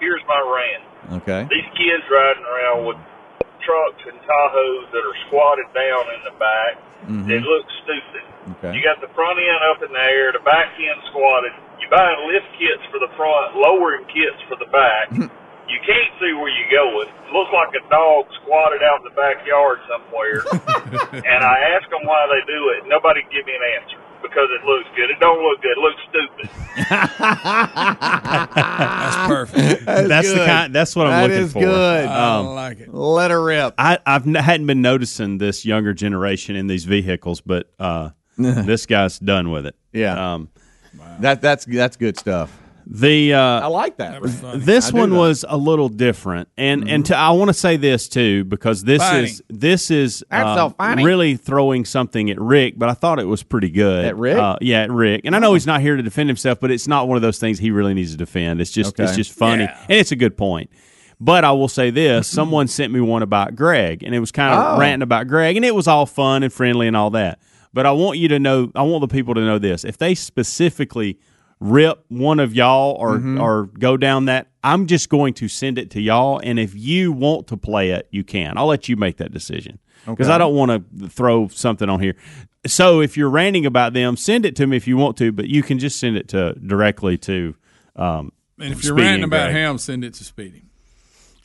[SPEAKER 9] Here's my rant.
[SPEAKER 1] Okay.
[SPEAKER 9] These kids riding around with trucks and Tahoes that are squatted down in the back. Mm-hmm. They look stupid.
[SPEAKER 1] Okay.
[SPEAKER 9] You got the front end up in the air, the back end squatted. You buying lift kits for the front, lowering kits for the back. you can't see where you're going. Looks like a dog squatted out in the backyard somewhere. and I ask them why they do it. Nobody give me an answer because it looks good. It don't look good. It looks stupid.
[SPEAKER 8] That's perfect.
[SPEAKER 4] That's the
[SPEAKER 1] good.
[SPEAKER 4] kind. That's what I'm
[SPEAKER 1] That
[SPEAKER 4] looking
[SPEAKER 1] is
[SPEAKER 4] for.
[SPEAKER 1] good.
[SPEAKER 8] I
[SPEAKER 4] Um,
[SPEAKER 8] like it.
[SPEAKER 1] let her rip.
[SPEAKER 4] I I've n- hadn't been noticing this younger generation in these vehicles, but uh, this guy's done with it.
[SPEAKER 1] Yeah.
[SPEAKER 4] Um,
[SPEAKER 1] That that's that's good stuff.
[SPEAKER 4] The uh,
[SPEAKER 1] I like that.
[SPEAKER 8] That
[SPEAKER 4] this
[SPEAKER 1] I
[SPEAKER 4] one
[SPEAKER 1] that.
[SPEAKER 4] was a little different, and and to, I want to say this too because this
[SPEAKER 8] Funny.
[SPEAKER 4] is this is
[SPEAKER 1] That's
[SPEAKER 4] uh,
[SPEAKER 1] so funny.
[SPEAKER 4] really throwing something at Rick, but I thought it was pretty good
[SPEAKER 1] At Rick?
[SPEAKER 4] Uh, yeah, at Rick, and I know he's not here to defend himself, but it's not one of those things he really needs to defend. It's just it's just funny,
[SPEAKER 8] Yeah.
[SPEAKER 4] and it's a good point. But I will say this: someone sent me one about Greg, and it was kind of
[SPEAKER 1] Oh.
[SPEAKER 4] ranting about Greg, and it was all fun and friendly and all that. But I want you to know, I want the people to know this: if they specifically rip one of y'all or
[SPEAKER 1] Mm-hmm.
[SPEAKER 4] or go down that, I'm just going to send it to y'all, and if you want to play it, you can. I'll let you make that decision because I don't want to throw something on here. So if you're ranting about them, send it to me if you want to, but you can just send it to directly to. Um,
[SPEAKER 8] And if you're
[SPEAKER 4] Speedy
[SPEAKER 8] ranting about him, send it to Speedy.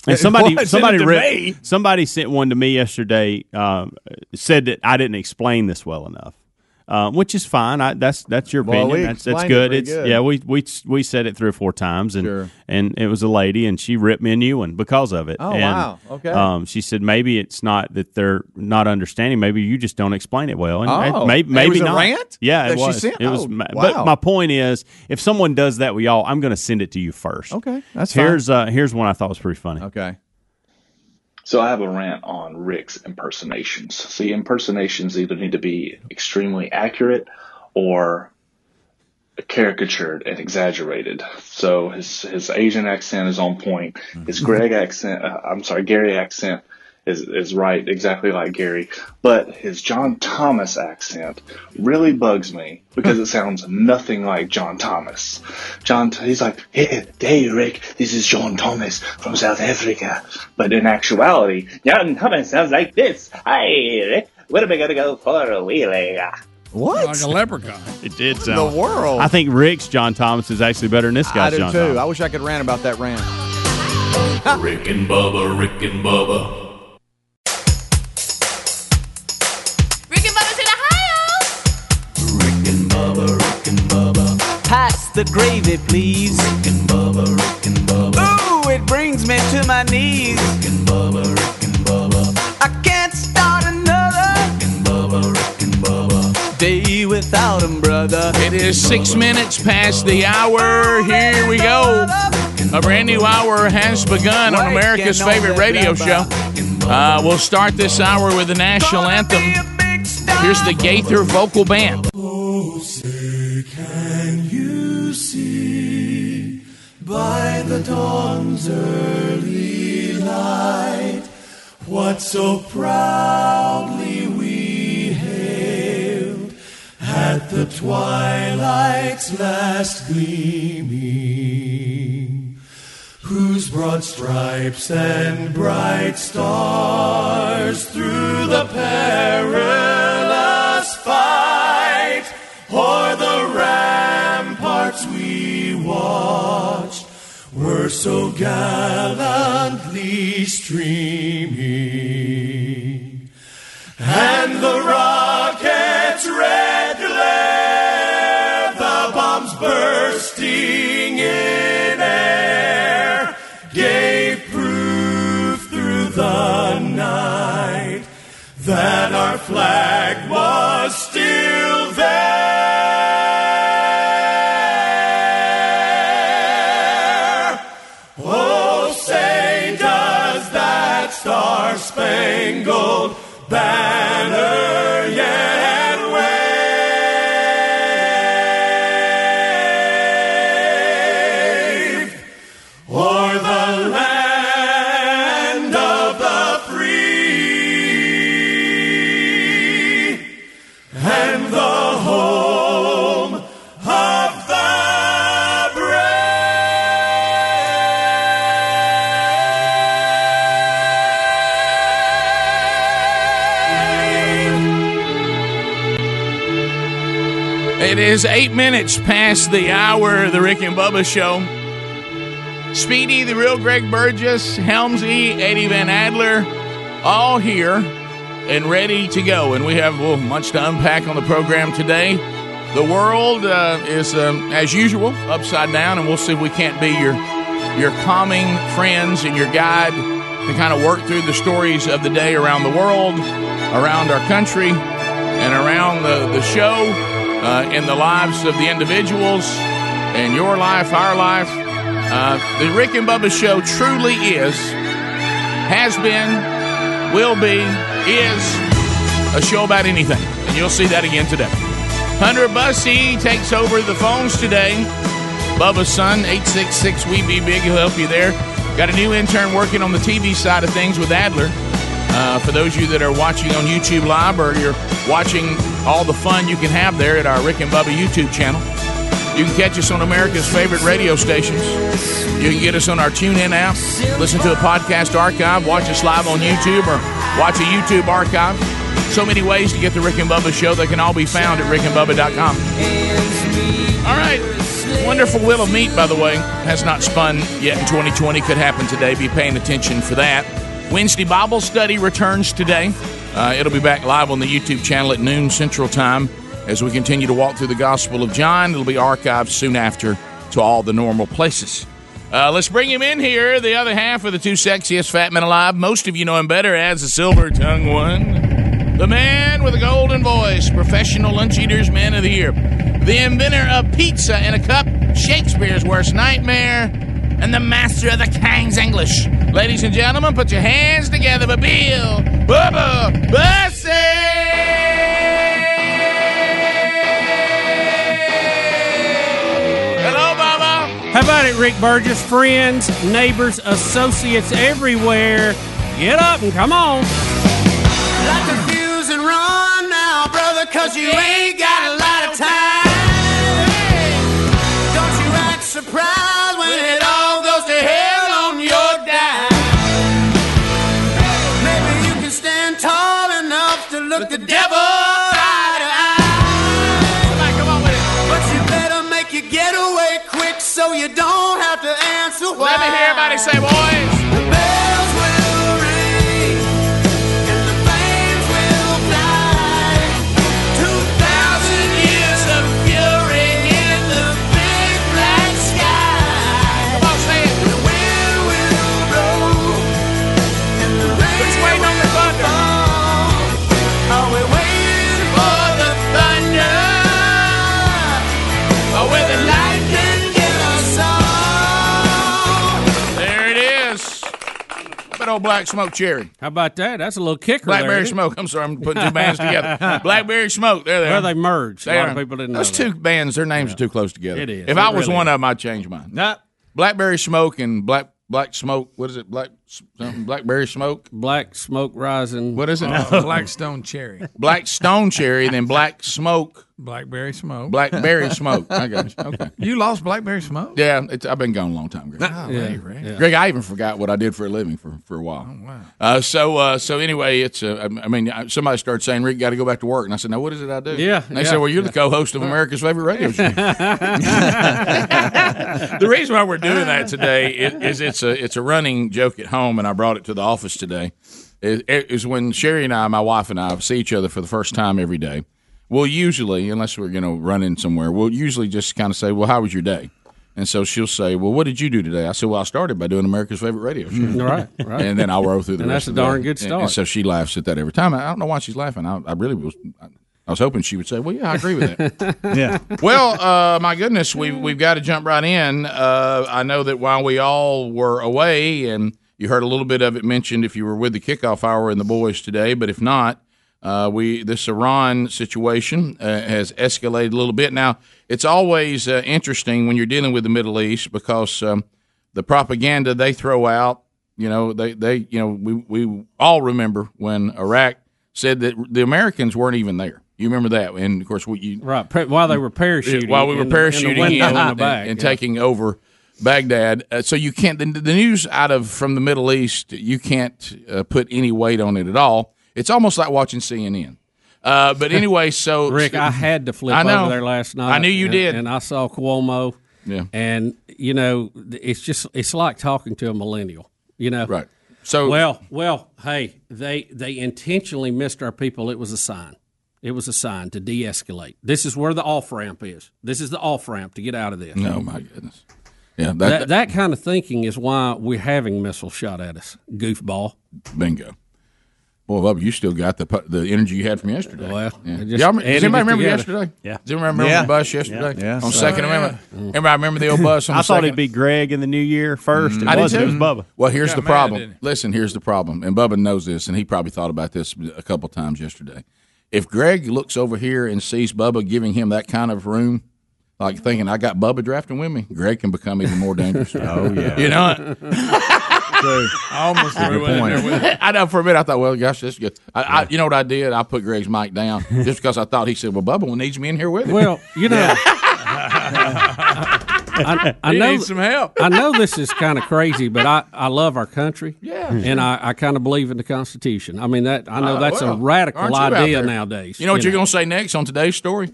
[SPEAKER 4] And somebody,
[SPEAKER 1] What?
[SPEAKER 4] Somebody,
[SPEAKER 1] it to
[SPEAKER 4] ripped-
[SPEAKER 1] me?
[SPEAKER 4] somebody sent one to me yesterday. Um, said that I didn't explain this well enough, um, which is fine. I, that's that's your
[SPEAKER 1] Well,
[SPEAKER 4] opinion. that's that's
[SPEAKER 1] explained it
[SPEAKER 4] good. It's
[SPEAKER 1] good.
[SPEAKER 4] yeah. We we we said it three or four times, and
[SPEAKER 1] Sure.
[SPEAKER 4] and it was a lady, and she ripped me a new one because of it.
[SPEAKER 1] Oh,
[SPEAKER 4] And,
[SPEAKER 1] wow. Okay.
[SPEAKER 4] Um, she said maybe it's not that they're not understanding. Maybe you just don't explain it well. And
[SPEAKER 1] Oh.
[SPEAKER 4] maybe
[SPEAKER 1] It
[SPEAKER 4] maybe not.
[SPEAKER 1] rant
[SPEAKER 4] Yeah, it was. It was.
[SPEAKER 1] Oh, wow.
[SPEAKER 4] But my point is, if someone does that with y'all, I'm going to send it to you first.
[SPEAKER 1] Okay, that's fine.
[SPEAKER 4] Here's uh, here's one I thought was pretty funny.
[SPEAKER 1] Okay.
[SPEAKER 10] So I have a rant on Rick's impersonations. See, impersonations either need to be extremely accurate or caricatured and exaggerated. So his his Asian accent is on point. His Greg accent, uh, I'm sorry, Gary accent is is right, exactly like Gary. But his John Thomas accent really bugs me because it sounds nothing like John Thomas. John, he's like, hey, hey, Rick, this is John Thomas from South Africa. But in actuality, John Thomas sounds like this. Hi, Rick. where are we gonna go for a wheelie?
[SPEAKER 1] What?
[SPEAKER 8] Like a leprechaun.
[SPEAKER 4] It did
[SPEAKER 1] the
[SPEAKER 4] sound.
[SPEAKER 1] The world.
[SPEAKER 4] I think Rick's John Thomas is actually better than this
[SPEAKER 1] I
[SPEAKER 4] guy's
[SPEAKER 1] do
[SPEAKER 4] John
[SPEAKER 1] too.
[SPEAKER 4] Thomas.
[SPEAKER 1] I wish I could rant about that rant.
[SPEAKER 11] Rick and Bubba, Rick and Bubba,
[SPEAKER 12] the gravy, please.
[SPEAKER 11] Rick and Bubba, Rick and Bubba,
[SPEAKER 12] Ooh, it brings me to my knees.
[SPEAKER 11] Rick and Bubba, Rick and Bubba,
[SPEAKER 12] I can't start another
[SPEAKER 11] Rick and Bubba, Rick and Bubba.
[SPEAKER 12] day without 'em, brother.
[SPEAKER 8] It is six minutes past the hour. Here we go. A brand new hour has begun on America's favorite radio show. Uh, we'll start this hour with the national anthem. Here's the Gaither Vocal Band.
[SPEAKER 11] Dawn's early light what so proudly we hailed at the twilight's last gleaming? Whose broad stripes and bright stars through the perilous fight were so gallantly streaming, and the rocket's red glare, the bombs bursting in air, gave proof through the night that our flag was spangled banner
[SPEAKER 8] is eight minutes past the hour of the Rick and Bubba Show. Speedy, the real Greg Burgess, Helmsy, Eddie Van Adler, all here and ready to go. And we have well, much to unpack on the program today. The world uh, is, um, as usual, upside down, and we'll see if we can't be your your calming friends and your guide to kind of work through the stories of the day around the world, around our country, and around the, the show, uh, in the lives of the individuals, in your life, our life. Uh, the Rick and Bubba Show truly is, has been, will be, is a show about anything. And you'll see that again today. Hunter Bussey takes over the phones today. Bubba's son, 866 We Be Big, he'll help you there. Got a new intern working on the TV side of things with Adler. Uh, for those of you that are watching on YouTube Live or you're watching all the fun you can have there at our Rick and Bubba YouTube channel, you can catch us on America's favorite radio stations. You can get us on our TuneIn app, listen to a podcast archive, watch us live on YouTube, or watch a YouTube archive. So many ways to get the Rick and Bubba show. They can all be found at rickandbubba.com. All right. Wonderful Wheel of Meat, by the way, has not spun yet in 2020. Could happen today. Be paying attention for that. Wednesday Bible study returns today. Uh, it'll be back live on the YouTube channel at noon Central Time as we continue to walk through the Gospel of John. It'll be archived soon after to all the normal places. Uh, let's bring him in here, the other half of the two sexiest fat men alive. Most of you know him better as the silver tongue one. The man with a golden voice, professional lunch eaters man of the year. The inventor of pizza in a cup, Shakespeare's worst nightmare, and the master of the King's English. Ladies and gentlemen, put your hands together for Bill Bubba Bussey! Hello, Bubba.
[SPEAKER 13] How about it, Rick Burgess? Friends, neighbors, associates everywhere. Get up and come on.
[SPEAKER 14] Light the fuse and run now, brother, cause you ain't got a lot of time.
[SPEAKER 8] Let me hear everybody say, boys. Old Black Smoke Cherry.
[SPEAKER 13] How about that? That's a little kicker.
[SPEAKER 8] Blackberry
[SPEAKER 13] there.
[SPEAKER 8] Smoke. I'm sorry, I'm putting two bands together. Blackberry Smoke. There they
[SPEAKER 13] Well,
[SPEAKER 8] are.
[SPEAKER 13] they merged.
[SPEAKER 8] They
[SPEAKER 13] a lot
[SPEAKER 8] are.
[SPEAKER 13] of people didn't
[SPEAKER 8] Those
[SPEAKER 13] know
[SPEAKER 8] two bands, their names are too close together.
[SPEAKER 13] It is.
[SPEAKER 8] If
[SPEAKER 13] It
[SPEAKER 8] I was
[SPEAKER 13] really
[SPEAKER 8] one
[SPEAKER 13] is.
[SPEAKER 8] of them, I'd change mine.
[SPEAKER 13] Nah.
[SPEAKER 8] Blackberry Smoke and Black Black Smoke. What is it? Black something blackberry smoke.
[SPEAKER 13] Black smoke rising.
[SPEAKER 8] What is it?
[SPEAKER 5] Uh, Blackstone cherry,
[SPEAKER 8] Black stone cherry, then black smoke,
[SPEAKER 5] blackberry smoke.
[SPEAKER 8] blackberry smoke. I got you. Okay.
[SPEAKER 5] You lost blackberry smoke.
[SPEAKER 8] Yeah, it's, I've been gone a long time, Greg.
[SPEAKER 5] Golly, Rick.
[SPEAKER 8] Greg, I even forgot what I did for a living for, for a while.
[SPEAKER 5] Oh, wow.
[SPEAKER 8] Uh, so uh, so anyway, it's uh, I mean somebody started saying Rick got to go back to work, and I said, "No, what is it I do?"
[SPEAKER 13] Yeah,
[SPEAKER 8] and they
[SPEAKER 13] yeah,
[SPEAKER 8] said, "Well, you're the co-host of America's favorite radio show." the reason why we're doing that today is, is it's a it's a running joke at home, and I brought it to the office today. Is, is when Sherry and I, my wife and I, see each other for the first time every day. We'll usually, unless we're going to run in somewhere, we'll usually just kind of say, "Well, how was your day?" And so she'll say, "Well, what did you do today?" I said, "Well, I started by doing America's favorite radio show."
[SPEAKER 13] Right, right.
[SPEAKER 8] And then I'll roll through the
[SPEAKER 13] And
[SPEAKER 8] rest
[SPEAKER 13] that's a
[SPEAKER 8] of the
[SPEAKER 13] darn
[SPEAKER 8] day.
[SPEAKER 13] good
[SPEAKER 8] And- And,
[SPEAKER 13] start.
[SPEAKER 8] so she laughs at that every time. I don't know why she's laughing. I, I really was. I was hoping she would say, "Well, yeah, I agree with that."
[SPEAKER 1] Yeah.
[SPEAKER 8] well, uh, my goodness, we we've got to jump right in. Uh, I know that while we all were away, and you heard a little bit of it mentioned if you were with the kickoff hour and the boys today, but if not, uh, we this Iran situation uh, has escalated a little bit. Now, it's always uh, interesting when you're dealing with the Middle East because um, the propaganda they throw out. You know, they they you know we we all remember when Iraq said that the Americans weren't even there. You remember that, and of course, we, you,
[SPEAKER 13] Right, while they were parachuting.
[SPEAKER 8] while we were
[SPEAKER 13] in the- in the
[SPEAKER 8] parachuting in,
[SPEAKER 13] in the
[SPEAKER 8] and,
[SPEAKER 13] back,
[SPEAKER 8] and
[SPEAKER 13] yeah.
[SPEAKER 8] taking over Baghdad. Uh, so you can't the, the news out of from the Middle East. You can't uh, put any weight on it at all. It's almost like watching CNN. Uh, but anyway, so
[SPEAKER 13] Rick, I had to flip
[SPEAKER 8] I know.
[SPEAKER 13] over there last night.
[SPEAKER 8] I knew you
[SPEAKER 13] and-
[SPEAKER 8] did.
[SPEAKER 13] and I saw Cuomo.
[SPEAKER 8] Yeah.
[SPEAKER 13] and you know, it's just it's like talking to a millennial. You know,
[SPEAKER 8] right? So
[SPEAKER 13] well, well, hey, they they intentionally missed our people. It was a sign. It was a sign to de-escalate. This is where the off ramp is. This is the off ramp to get out of this.
[SPEAKER 8] No, my goodness. Yeah,
[SPEAKER 13] that, that kind of thinking is why we're having missiles shot at us. Goofball.
[SPEAKER 8] Bingo. Boy, Bubba, you still got the the energy you had from yesterday.
[SPEAKER 13] Well,
[SPEAKER 8] yeah.
[SPEAKER 13] just
[SPEAKER 8] Y'all, does anybody remember
[SPEAKER 13] together.
[SPEAKER 8] yesterday?
[SPEAKER 1] Yeah.
[SPEAKER 8] Does anyone remember
[SPEAKER 1] Yeah.
[SPEAKER 8] the bus yesterday?
[SPEAKER 1] Yeah.
[SPEAKER 8] On
[SPEAKER 1] So-
[SPEAKER 8] Second Amendment. Everybody remember the old bus on
[SPEAKER 1] I
[SPEAKER 8] the
[SPEAKER 1] thought
[SPEAKER 8] second?
[SPEAKER 1] it'd be Greg in the new year first. Mm-hmm. It
[SPEAKER 8] I did
[SPEAKER 1] wasn't. It was Bubba.
[SPEAKER 8] Well, here's the problem.
[SPEAKER 1] didn't
[SPEAKER 8] Listen, here's the problem, and Bubba knows this, and he probably thought about this a couple times yesterday. If Greg looks over here and sees Bubba giving him that kind of room, like thinking I got Bubba drafting with me, Greg can become even more dangerous.
[SPEAKER 1] Oh, yeah.
[SPEAKER 8] you know.
[SPEAKER 5] I almost
[SPEAKER 8] Good
[SPEAKER 5] threw it in
[SPEAKER 8] point.
[SPEAKER 5] there with it.
[SPEAKER 8] I know for a minute I thought, well, gosh, this is good. I, I, you know what I did? I put Greg's mic down just because I thought he said, "Well, Bubba needs me in here with him."
[SPEAKER 13] Well, you know, I, I
[SPEAKER 5] He
[SPEAKER 13] know
[SPEAKER 5] needs some help.
[SPEAKER 13] I know this is kind of crazy, but I, I love our country.
[SPEAKER 8] Yeah.
[SPEAKER 13] and I, I kind of believe in the Constitution. I mean that I know
[SPEAKER 8] Uh,
[SPEAKER 13] that's
[SPEAKER 8] well,
[SPEAKER 13] a radical
[SPEAKER 8] aren't you out
[SPEAKER 13] idea nowadays.
[SPEAKER 8] You know what you are going to say next on today's story?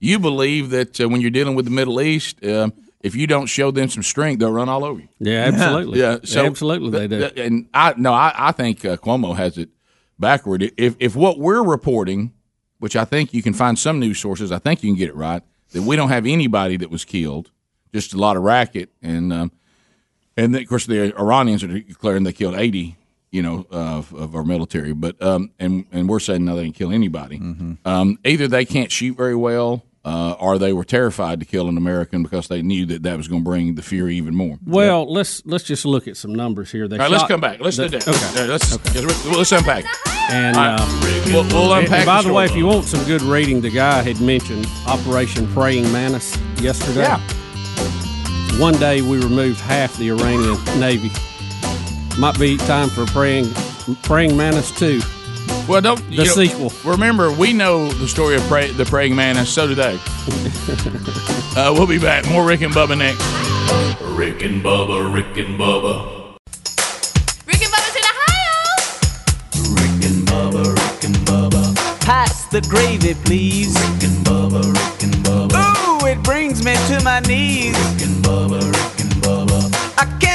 [SPEAKER 8] You believe that uh, when you're dealing with the Middle East, um, if you don't show them some strength, they'll run all over you.
[SPEAKER 13] Yeah, absolutely.
[SPEAKER 8] Yeah, so
[SPEAKER 13] absolutely they do.
[SPEAKER 8] th- th- and I no, I, I think uh, Cuomo has it backward. If if what we're reporting, which I think you can find some news sources, I think you can get it right that we don't have anybody that was killed, just a lot of racket, and um, and then, of course the Iranians are declaring they killed eighty. You know, of, of our military, but um, and and we're saying no, they didn't kill anybody.
[SPEAKER 13] Mm-hmm.
[SPEAKER 8] Um, either they can't shoot very well, uh, or they were terrified to kill an American because they knew that that was going to bring the fury even more.
[SPEAKER 13] Well, let's let's just look at some numbers here. They
[SPEAKER 8] All right, let's come back. Let's
[SPEAKER 13] the-
[SPEAKER 8] do that.
[SPEAKER 13] Okay.
[SPEAKER 8] Yeah, let's, yeah, let's unpack.
[SPEAKER 13] And
[SPEAKER 8] All right.
[SPEAKER 13] uh,
[SPEAKER 8] we'll, we'll unpack.
[SPEAKER 13] and by the, way, if you want some good reading, the guy had mentioned Operation Praying Mantis yesterday.
[SPEAKER 8] Yeah.
[SPEAKER 13] One day we removed half the Iranian navy. Might be time for praying praying mantis too.
[SPEAKER 8] Well, don't
[SPEAKER 13] the
[SPEAKER 8] you know,
[SPEAKER 13] sequel.
[SPEAKER 8] Remember, we know the story of pray, the praying mantis. So do they. uh, we'll be back. More Rick and Bubba next.
[SPEAKER 6] Rick and Bubba, Rick and Bubba.
[SPEAKER 15] Rick and Bubba's in Ohio. Rick and Bubba, Rick and Bubba.
[SPEAKER 16] Pass the gravy, please. Rick and Bubba, Rick and Bubba. Ooh, it brings me to my knees. Rick and Bubba, Rick and Bubba. I can't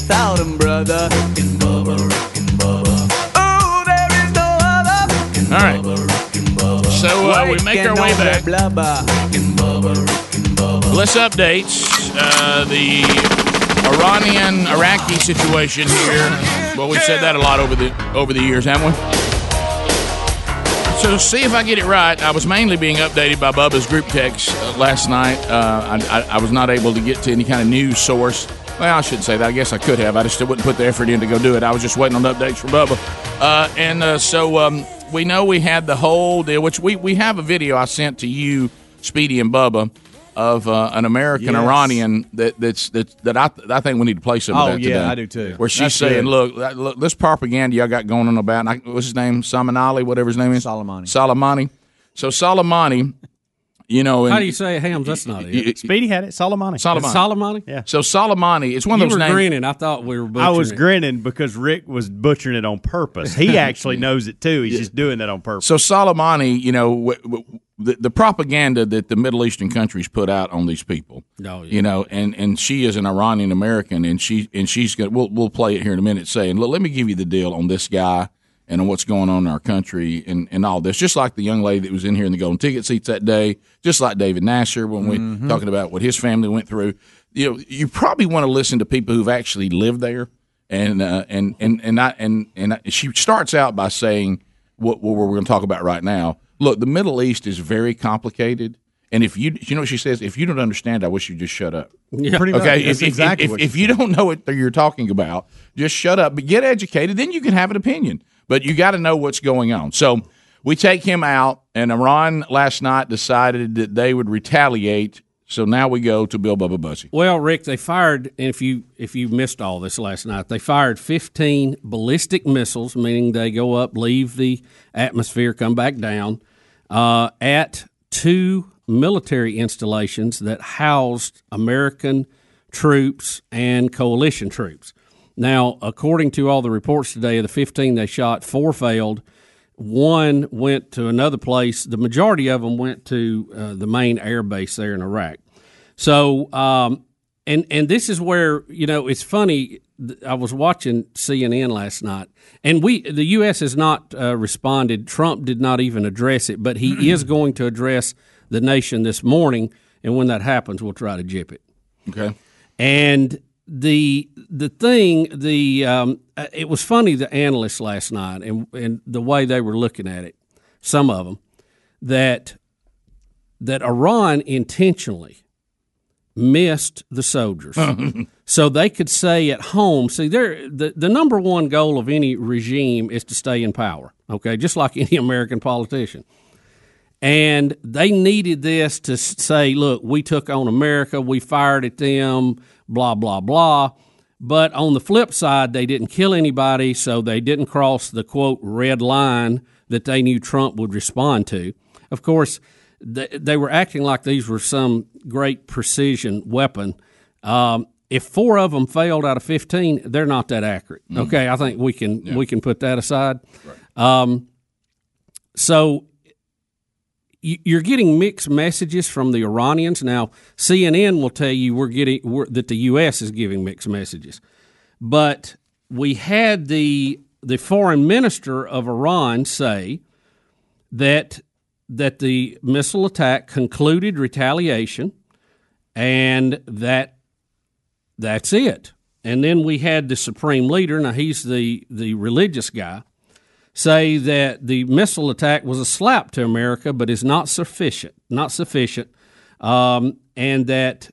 [SPEAKER 16] without 'em, brother. Rick and Bubba, Rick and Bubba. Ooh, there is no other. Rick and
[SPEAKER 8] All right.
[SPEAKER 16] Bubba, Rick and Bubba.
[SPEAKER 8] So uh, we make our way back.
[SPEAKER 16] Blubber. Rick and Bubba, Rick and Bubba.
[SPEAKER 8] Let's update uh, the Iranian Iraqi situation here. Well, we've said that a lot over the over the years, haven't we? So, see if I get it right. I was mainly being updated by Bubba's group text uh, last night. Uh, I, I, I was not able to get to any kind of news source. Well, I shouldn't say that. I guess I could have. I just wouldn't put the effort in to go do it. I was just waiting on updates from Bubba. Uh, and uh, so um, we know we had the whole deal, which we, we have a video I sent to you, Speedy and Bubba, of uh, an American
[SPEAKER 1] Yes.
[SPEAKER 8] Iranian that that's that that I I think we need to play some
[SPEAKER 1] Oh,
[SPEAKER 8] of that
[SPEAKER 1] yeah,
[SPEAKER 8] today.
[SPEAKER 1] I do too.
[SPEAKER 8] Where she's
[SPEAKER 1] That's
[SPEAKER 8] saying, look, look, this propaganda y'all got going on about, I, what's his name, Samanali, whatever his name is, Soleimani. Soleimani. So Soleimani, you know,
[SPEAKER 13] How do you say it, Hams? That's not it.
[SPEAKER 4] Speedy had it. Soleimani.
[SPEAKER 8] Soleimani.
[SPEAKER 13] Soleimani?
[SPEAKER 4] Yeah.
[SPEAKER 8] So Soleimani, it's one
[SPEAKER 13] you
[SPEAKER 8] of those
[SPEAKER 13] were
[SPEAKER 8] names.
[SPEAKER 13] grinning. I thought we were butchering
[SPEAKER 4] I was
[SPEAKER 13] it.
[SPEAKER 4] grinning because Rick was butchering it on purpose. He actually knows it too. He's just doing that on purpose.
[SPEAKER 8] So Soleimani, you know, w- w- the, the propaganda that the Middle Eastern countries put out on these people,
[SPEAKER 13] Oh, yeah.
[SPEAKER 8] you know, and, and she is an Iranian American, and she and she's going. to We'll we'll play it here in a minute, saying, look, let me give you the deal on this guy and on what's going on in our country and, and all this. Just like the young lady that was in here in the golden ticket seats that day, just like David Nasser when we
[SPEAKER 1] Mhm.
[SPEAKER 8] talking about what his family went through. You know, you probably want to listen to people who've actually lived there, and uh, and and and I and and I, she starts out by saying what, what we're going to talk about right now. Look, the Middle East is very complicated. And if you, you know what she says, if you don't understand, I wish you just shut up.
[SPEAKER 13] Yeah. Pretty
[SPEAKER 8] okay.
[SPEAKER 13] much.
[SPEAKER 8] If, if-
[SPEAKER 13] exactly
[SPEAKER 8] if, if you don't know what you're talking about, just shut up. But get educated, then you can have an opinion. But you got to know what's going on. So we take him out, and Iran last night decided that they would retaliate. So now we go to Bill Bubba Bussey.
[SPEAKER 13] Well, Rick, they fired. And if you if you missed all this last night, they fired 15 ballistic missiles, meaning they go up, leave the atmosphere, come back down, uh, at two military installations that housed American troops and coalition troops. Now, according to all the reports today, of the 15 they shot, four failed. One went to another place. The majority of them went to uh, the main air base there in Iraq. So, um, and and this is where you know it's funny. I was watching CNN last night, and we the U.S. has not uh, responded. Trump did not even address it, but he is going to address the nation this morning. And when that happens, we'll try to jip it.
[SPEAKER 8] Okay.
[SPEAKER 13] And the the thing the um, uh, it was funny the analysts last night and and the way they were looking at it, some of them that that Iran intentionally missed the soldiers. so they could say at home, see they're, the the number one goal of any regime is to stay in power, okay? Just like any American politician. And they needed this to say, look, we took on America, we fired at them, blah, blah, blah. But on the flip side, they didn't kill anybody, so they didn't cross the quote red line that they knew Trump would respond to. Of course, they, they were acting like these were some great precision weapon. Um, if four of them failed out of fifteen, they're not that accurate.
[SPEAKER 8] Mhm.
[SPEAKER 13] Okay, I think we can we can put that aside. Um, so you're getting mixed messages from the Iranians. Now, CNN will tell you we're getting we're, that the U.S. is giving mixed messages, but we had the the foreign minister of Iran say that that the missile attack concluded retaliation, and that that's it. And then we had the supreme leader. Now he's the the religious guy say that the missile attack was a slap to America, but is not sufficient, not sufficient, um, and that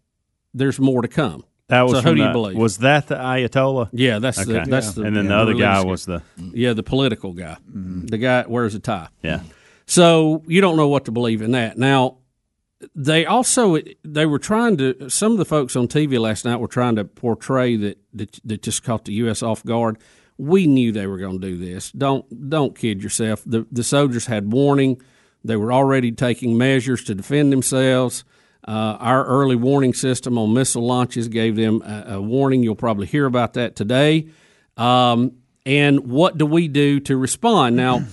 [SPEAKER 13] there's more to come.
[SPEAKER 4] That was
[SPEAKER 13] so. Who do you
[SPEAKER 4] the-
[SPEAKER 13] believe?
[SPEAKER 4] Was that the Ayatollah?
[SPEAKER 13] Yeah, that's the
[SPEAKER 4] Okay.
[SPEAKER 13] that's the.
[SPEAKER 4] And then
[SPEAKER 13] yeah,
[SPEAKER 4] the other guy was the
[SPEAKER 13] yeah the political guy, the guy that wears a tie.
[SPEAKER 4] Yeah.
[SPEAKER 13] So you don't know what to believe in that. Now, they also they were trying to. Some of the folks on TV last night were trying to portray that that, that just caught the U.S. off guard. We knew they were going to do this. Don't don't kid yourself. The the soldiers had warning. They were already taking measures to defend themselves. Uh, our early warning system on missile launches gave them a, a warning. You'll probably hear about that today. Um, and what do we do to respond? Now,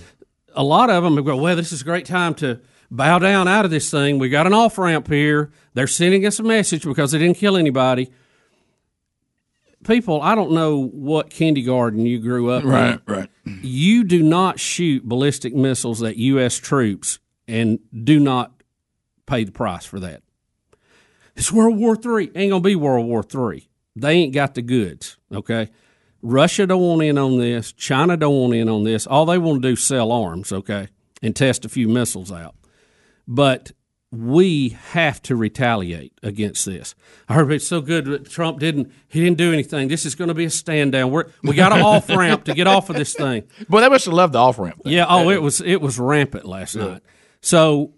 [SPEAKER 13] a lot of them go, well, this is a great time to bow down out of this thing. We got an off ramp here. They're sending us a message because they didn't kill anybody. People, I don't know what kindergarten you grew up
[SPEAKER 8] Right,
[SPEAKER 13] in.
[SPEAKER 8] right. Right.
[SPEAKER 13] You do not shoot ballistic missiles at U.S. troops and do not pay the price for that. It's World War Three. Ain't gonna be World War Three. They ain't got the goods. Okay. Russia don't want in on this. China don't want in on this. All they want to do is sell arms, okay, and test a few missiles out. But we have to retaliate against this. I heard it's so good that Trump didn't. He didn't do anything. This is going to be a stand down. We're, we got an off ramp to get off of this thing.
[SPEAKER 8] Boy, they must have loved the off ramp.
[SPEAKER 13] Yeah. Oh, it was it was rampant last night. So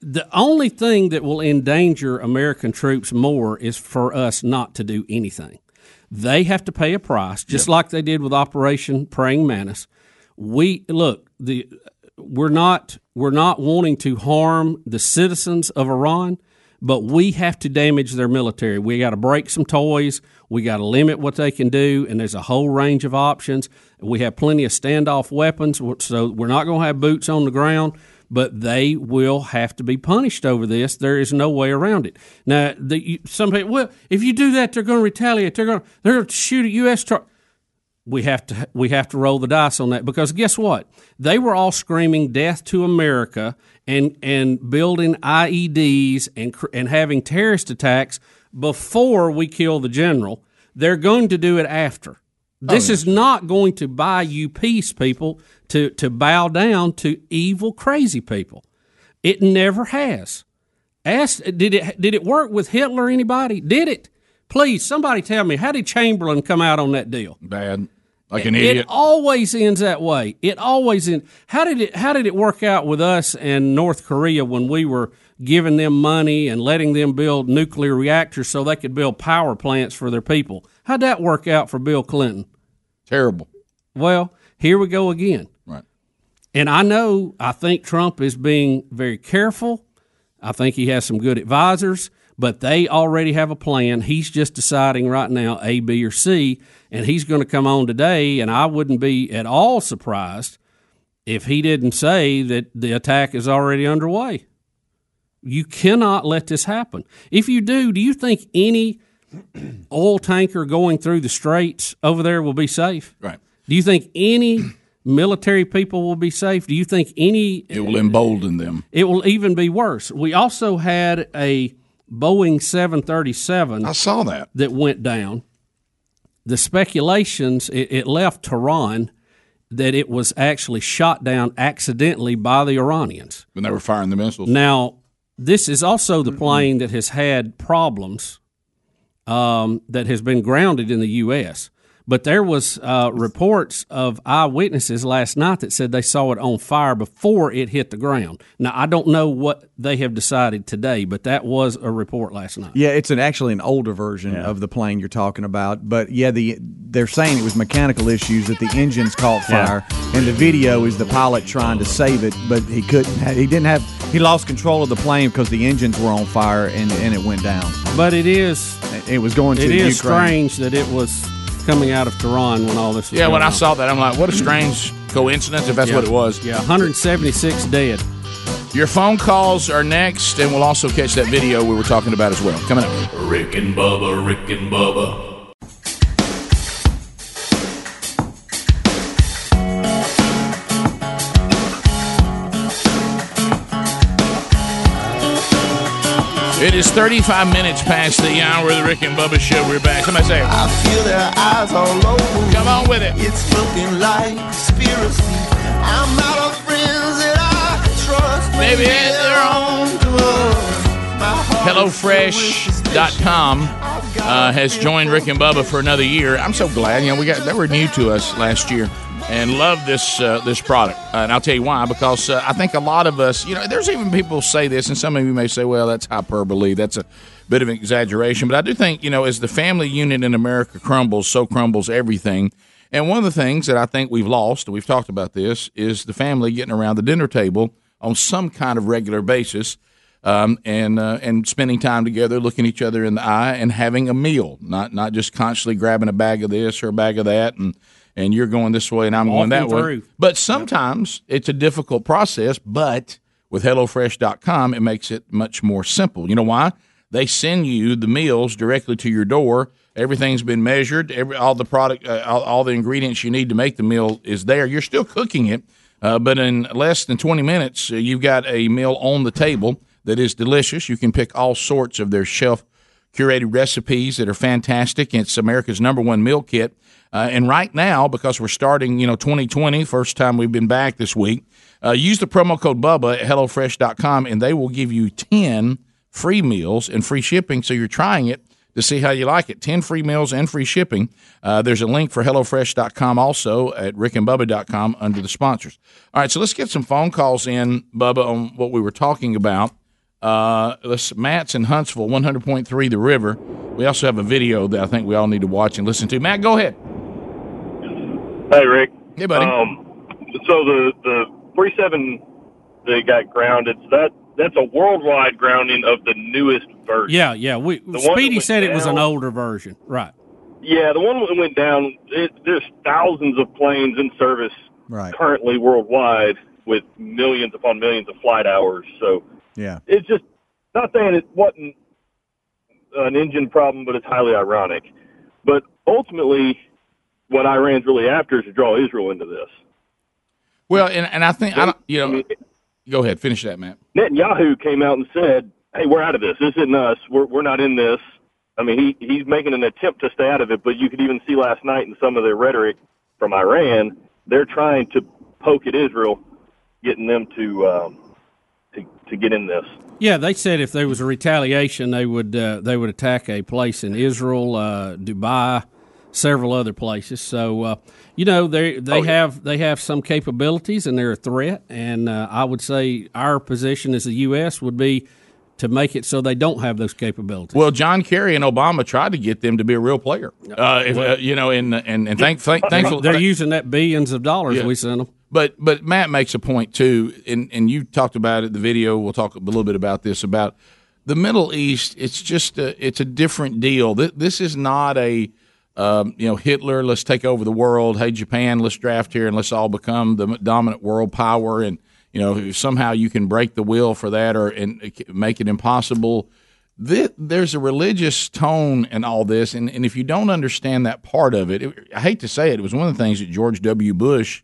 [SPEAKER 13] the only thing that will endanger American troops more is for us not to do anything. They have to pay a price, just like they did with Operation Praying Mantis. We look the we're not we're not wanting to harm the citizens of Iran, but we have to damage their military. We got to break some toys. We got to limit what they can do, and there's a whole range of options. We have plenty of standoff weapons, so we're not going to have boots on the ground. But they will have to be punished over this. There is no way around it. Now, the, some people, well, if you do that, they're going to retaliate. They're going to they're going to shoot at U.S. Tar- we have to we have to roll the dice on that because guess what? They were all screaming death to America and and building IEDs and and having terrorist attacks before we kill the general. They're going to do it after. Oh, this is not going to buy you peace, people, to to bow down to evil, crazy people. It never has. Ask did it did it work with Hitler? Anybody did it? Please, somebody tell me how did Chamberlain come out on that deal?
[SPEAKER 8] Bad, like an
[SPEAKER 13] It-
[SPEAKER 8] idiot.
[SPEAKER 13] It always ends that way. It always ends. How did it? How did it work out with us and North Korea when we were giving them money and letting them build nuclear reactors so they could build power plants for their people? How'd that work out for Bill Clinton?
[SPEAKER 8] Terrible.
[SPEAKER 13] Well, here we go again.
[SPEAKER 8] Right.
[SPEAKER 13] And I know, I think Trump is being very careful. I think he has some good advisors, but they already have a plan. He's just deciding right now A, B, or C, and he's going to come on today. And I wouldn't be at all surprised if he didn't say that the attack is already underway. You cannot let this happen. If you do, do you think any oil tanker going through the straits over there will be safe?
[SPEAKER 8] Right.
[SPEAKER 13] Do you think any military people will be safe? Do you think any
[SPEAKER 8] It will embolden them.
[SPEAKER 13] it will even be worse. We also had a Boeing 737. I
[SPEAKER 8] saw that.
[SPEAKER 13] That went down. The speculations, it, it left Tehran that it was actually shot down accidentally by the Iranians.
[SPEAKER 8] When they were firing the missiles.
[SPEAKER 13] Now, this is also the plane that has had problems um, that has been grounded in the U.S. But there was uh, reports of eyewitnesses last night that said they saw it on fire before it hit the ground. Now I don't know what they have decided today, but that was a report last night.
[SPEAKER 1] Yeah, it's an actually an older version of the plane you're talking about. But yeah, the they're saying it was mechanical issues that the engines caught
[SPEAKER 4] Yeah.
[SPEAKER 1] fire, and the video is the pilot trying to save it, but he couldn't. He didn't have. He lost control of the plane because the engines were on fire and and it went down.
[SPEAKER 13] But it is
[SPEAKER 1] It was going to
[SPEAKER 13] it is
[SPEAKER 1] Ukraine.
[SPEAKER 13] strange that it was coming out of Tehran when all this. Was
[SPEAKER 8] Yeah, when
[SPEAKER 13] going
[SPEAKER 8] I saw that, I'm like, what a strange coincidence if that's
[SPEAKER 13] Yeah.
[SPEAKER 8] what it was.
[SPEAKER 13] Yeah, 176 dead.
[SPEAKER 8] Your phone calls are next, and we'll also catch that video we were talking about as well. Coming up.
[SPEAKER 6] Rick and Bubba, Rick and Bubba.
[SPEAKER 8] It is 35 minutes past the hour of the Rick and Bubba show. We're back. Somebody say,
[SPEAKER 11] I feel their eyes all over.
[SPEAKER 8] Come on with it.
[SPEAKER 11] It's looking like conspiracy. I'm out of friends that I trust.
[SPEAKER 8] Maybe
[SPEAKER 11] they're
[SPEAKER 8] they're
[SPEAKER 11] on drugs. My heart
[SPEAKER 8] HelloFresh.com uh, has joined Rick and Bubba for another year. I'm so glad. You know, we got they were new to us last year and love this uh, this product. Uh, and I'll tell you why. Because uh, I think a lot of us, you know, there's even people say this, and some of you may say, "Well, that's hyperbole. That's a bit of an exaggeration." But I do think, you know, as the family unit in America crumbles, so crumbles everything. And one of the things that I think we've lost, and we've talked about this, is the family getting around the dinner table on some kind of regular basis um, and uh, and spending time together, looking each other in the eye, and having a meal, not not just constantly grabbing a bag of this or a bag of that, and and you're going this way and I'm going that
[SPEAKER 13] Walking
[SPEAKER 8] way. But sometimes it's a difficult process. But with HelloFresh.com, it makes it much more simple. You know why? They send you the meals directly to your door. Everything's been measured. Every all the product, uh, all, all the ingredients you need to make the meal is there. You're still cooking it, uh, but in less than 20 minutes, uh, you've got a meal on the table that is delicious. You can pick all sorts of their shelf curated recipes that are fantastic. It's America's number one meal kit. Uh, and right now, because we're starting, you know, 2020, first time we've been back this week, uh, use the promo code BUBBA at HelloFresh.com and they will give you 10 free meals and free shipping. So you're trying it to see how you like it. 10 free meals and free shipping. Uh, there's a link for HelloFresh.com also at rickandbubba.com under the sponsors. All right, so let's get some phone calls in, Bubba, on what we were talking about Uh, let's, Matt's in Huntsville, 100.3 The River. We also have a video that I think we all need to watch and listen to. Matt, go ahead.
[SPEAKER 9] Hey, Rick.
[SPEAKER 8] Hey, buddy.
[SPEAKER 9] Um, so the the 47 that got grounded, so that that's a worldwide grounding of the newest version.
[SPEAKER 13] Yeah, yeah. We
[SPEAKER 9] The
[SPEAKER 13] Speedy
[SPEAKER 9] went
[SPEAKER 13] said it was an older version, right?
[SPEAKER 9] Yeah, the one that went down. It, there's thousands of planes in service
[SPEAKER 1] Right.
[SPEAKER 9] currently worldwide with millions upon millions of flight hours. So
[SPEAKER 1] Yeah.
[SPEAKER 9] it's just not saying it wasn't an engine problem, but it's highly ironic. But ultimately, what Iran's really after is to draw Israel into this.
[SPEAKER 8] Well, and, and I think, I don't, you know, go ahead, finish that, Matt.
[SPEAKER 9] Netanyahu came out and said, "Hey, we're out of this. This isn't us. We're we're not in this." I mean, he he's making an attempt to stay out of it, but you could even see last night in some of their rhetoric from Iran, they're trying to poke at Israel, getting them to um, to to get in this.
[SPEAKER 13] Yeah, they said if there was a retaliation, they would uh, they would attack a place in Israel, uh, Dubai, several other places. So uh, you know they
[SPEAKER 9] Oh,
[SPEAKER 13] they have they have some capabilities and they're a threat. And uh, I would say our position as the U.S. would be to make it so they don't have those capabilities.
[SPEAKER 8] Well, John Kerry and Obama tried to get them to be a real player. Uh, if, uh, you know, and and and thank, thank thankfully
[SPEAKER 13] they're using that billions of dollars
[SPEAKER 8] Yeah.
[SPEAKER 13] we sent them.
[SPEAKER 8] But but Matt makes a point too, and and you talked about it. The video. We'll talk a little bit about this about the Middle East. It's just a, it's a different deal. This, this is not a um, you know Hitler. Let's take over the world. Hey Japan, let's draft here and let's all become the dominant world power. And you know somehow you can break the will for that or and make it impossible. Thi- there's a religious tone in all this, and, and if you don't understand that part of it, it, I hate to say it, it was one of the things that George W. Bush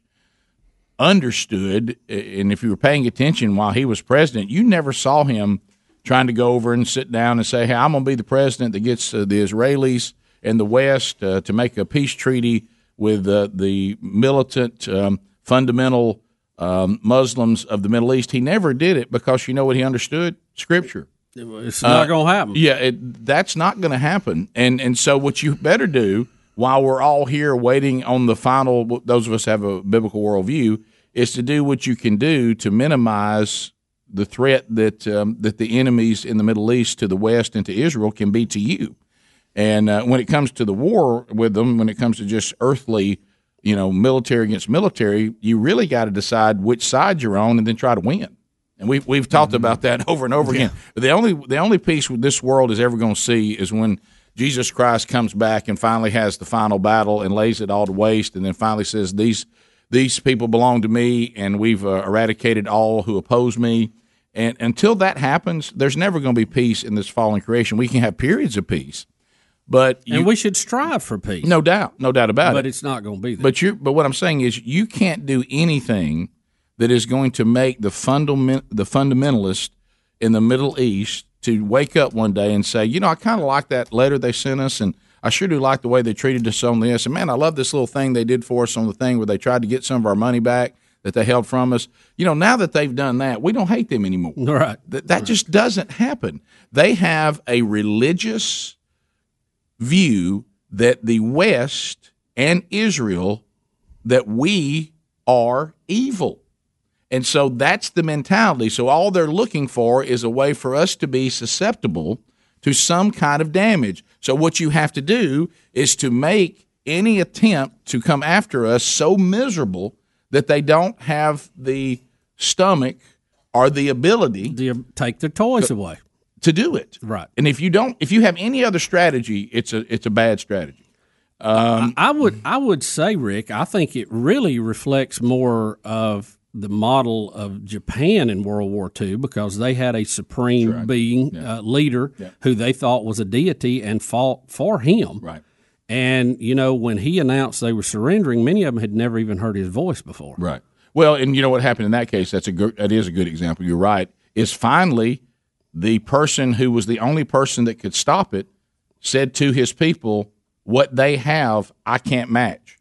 [SPEAKER 8] understood, and if you were paying attention while he was president, you never saw him trying to go over and sit down and say, "Hey, I'm going to be the president that gets uh, the Israelis and the West uh, to make a peace treaty with uh, the militant, um, fundamental um, Muslims of the Middle East." He never did it because you know what he understood? Scripture.
[SPEAKER 13] It's not going to happen.
[SPEAKER 8] Yeah, it, that's not going to happen. And and so what you better do while we're all here waiting on the final, those of us have a biblical worldview, is to do what you can do to minimize the threat that um, that the enemies in the Middle East to the West and to Israel can be to you. And uh, when it comes to the war with them, when it comes to just earthly, you know, military against military, you really got to decide which side you're on and then try to win. And we've we've talked about that over and over again. The only the only peace this world is ever going to see is when Jesus Christ comes back and finally has the final battle and lays it all to waste, and then finally says these these people belong to me, and we've uh, eradicated all who oppose me. And until that happens, there's never going to be peace in this fallen creation. We can have periods of peace, but you,
[SPEAKER 13] and we should strive for peace.
[SPEAKER 8] no doubt, no doubt about it.
[SPEAKER 13] but it's not going to be there.
[SPEAKER 8] But you but what I'm saying is you can't do anything that is going to make the fundament the fundamentalist in the Middle East to wake up one day and say, you know, I kind of like that letter they sent us, and I sure do like the way they treated us on this. And man, I love this little thing they did for us on the thing where they tried to get some of our money back that they held from us. You know, now that they've done that, we don't hate them anymore.
[SPEAKER 13] Right.
[SPEAKER 8] That, that just doesn't happen. They have a religious view that the West and Israel that we are evil. And so that's the mentality. So all they're looking for is a way for us to be susceptible to some kind of damage. So what you have to do is to make any attempt to come after us so miserable that they don't have the stomach or the ability
[SPEAKER 13] to take their toys away
[SPEAKER 8] to do it.
[SPEAKER 13] Right.
[SPEAKER 8] And if you don't, if you have any other strategy, it's a it's a bad strategy. Um,
[SPEAKER 13] I would I would say, Rick, I think it really reflects more of the model of Japan in World War II because they had a supreme being uh, leader who they thought was a deity and fought for him.
[SPEAKER 8] Right.
[SPEAKER 13] And you know when he announced they were surrendering, many of them had never even heard his voice before.
[SPEAKER 8] Right. Well, and you know what happened in that case? That's a good, that is a good example. You're right. Is finally the person who was the only person that could stop it said to his people, "What they have, I can't match."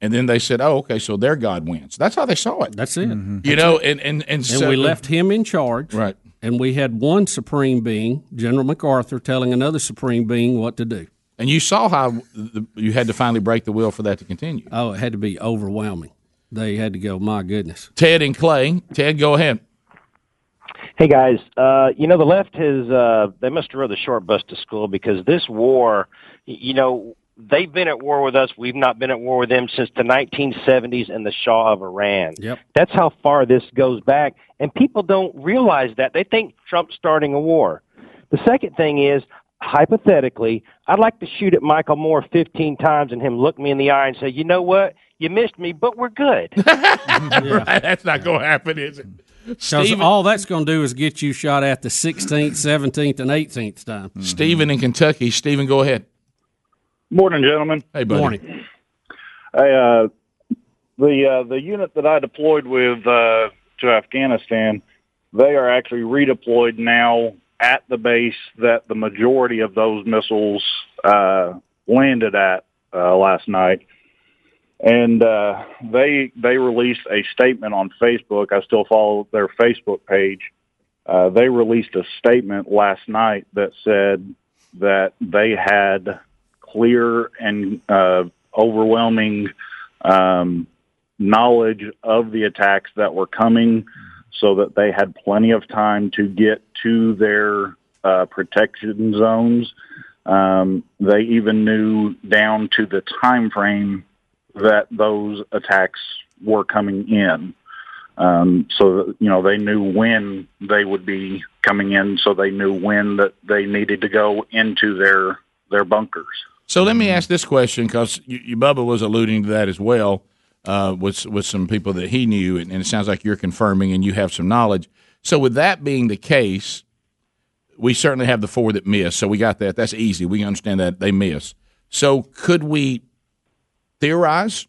[SPEAKER 8] And then they said, "Oh, okay, so their God wins." That's how they saw it.
[SPEAKER 13] That's it. Mm-hmm.
[SPEAKER 8] You know, and and and,
[SPEAKER 13] And
[SPEAKER 8] so,
[SPEAKER 13] we left him in charge.
[SPEAKER 8] Right.
[SPEAKER 13] And we had one supreme being, General MacArthur, telling another supreme being what to do.
[SPEAKER 8] And you saw how the, you had to finally break the will for that to continue.
[SPEAKER 13] Oh, it had to be overwhelming. They had to go, my goodness.
[SPEAKER 8] Ted and Clay. Ted, go ahead.
[SPEAKER 17] Hey guys, uh, you know the left has uh, they must have rode the short bus to school because this war, you know, they've been at war with us. We've not been at war with them since the 1970s and the Shah of Iran.
[SPEAKER 13] Yep.
[SPEAKER 17] That's how far this goes back, and people don't realize that. They think Trump's starting a war. The second thing is, hypothetically, I'd like to shoot at Michael Moore 15 times and him look me in the eye and say, "You know what? You missed me, but we're good."
[SPEAKER 8] right, that's not going to happen, is it?
[SPEAKER 13] Because all that's going to do is get you shot at the 16th, 17th, and 18th time.
[SPEAKER 8] Stephen in Kentucky. Stephen, go ahead.
[SPEAKER 18] Morning, gentlemen.
[SPEAKER 8] Hey, buddy.
[SPEAKER 13] Morning.
[SPEAKER 18] Hey, uh, the uh, the unit that I deployed with uh, to Afghanistan, they are actually redeployed now at the base that the majority of those missiles uh, landed at uh, last night. And uh, they they released a statement on Facebook. I still follow their Facebook page. Uh, they released a statement last night that said that they had clear and uh, overwhelming um, knowledge of the attacks that were coming so that they had plenty of time to get to their uh, protection zones. Um, they even knew down to the time frame that those attacks were coming in. Um, so you know they knew when they would be coming in, so they knew when that they needed to go into their their bunkers.
[SPEAKER 8] So let me ask this question because Bubba was alluding to that as well uh, with with some people that he knew, and, and it sounds like you're confirming and you have some knowledge. So with that being the case, we certainly have the four that miss. So we got that. That's easy. We understand that they miss. So could we theorize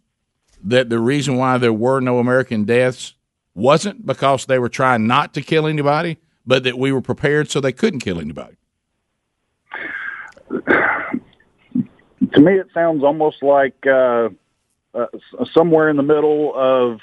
[SPEAKER 8] that the reason why there were no American deaths wasn't because they were trying not to kill anybody, but that we were prepared so they couldn't kill anybody?
[SPEAKER 18] to me, it sounds almost like uh, uh, somewhere in the middle of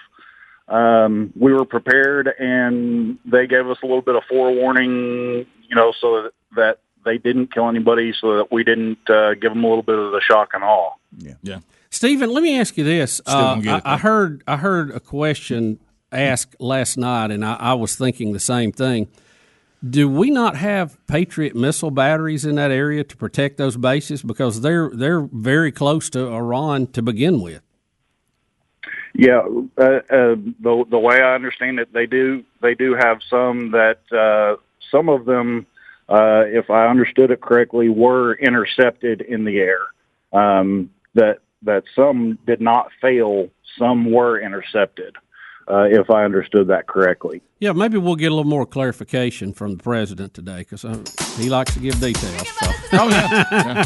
[SPEAKER 18] um, we were prepared and they gave us a little bit of forewarning, you know, so that, that they didn't kill anybody, so that we didn't uh, give them a little bit of the shock and awe.
[SPEAKER 8] Yeah. Yeah.
[SPEAKER 13] Stephen, let me ask you this.
[SPEAKER 18] Still
[SPEAKER 13] Uh,
[SPEAKER 18] don't it,
[SPEAKER 13] I, I heard I heard a question asked last night, and I, I was thinking the same thing. Do we not have Patriot missile batteries in that area to protect those bases because they're they're very close to Iran to begin with?
[SPEAKER 18] Yeah, uh, uh, the the way I understand it, they do they do have some that uh, some of them, uh, if I understood it correctly, were intercepted in the air. Um, that that some did not fail, some were intercepted. Uh, if I understood that correctly.
[SPEAKER 13] Yeah, maybe we'll get a little more clarification from the president today because he likes to give details. So.
[SPEAKER 8] Oh yeah.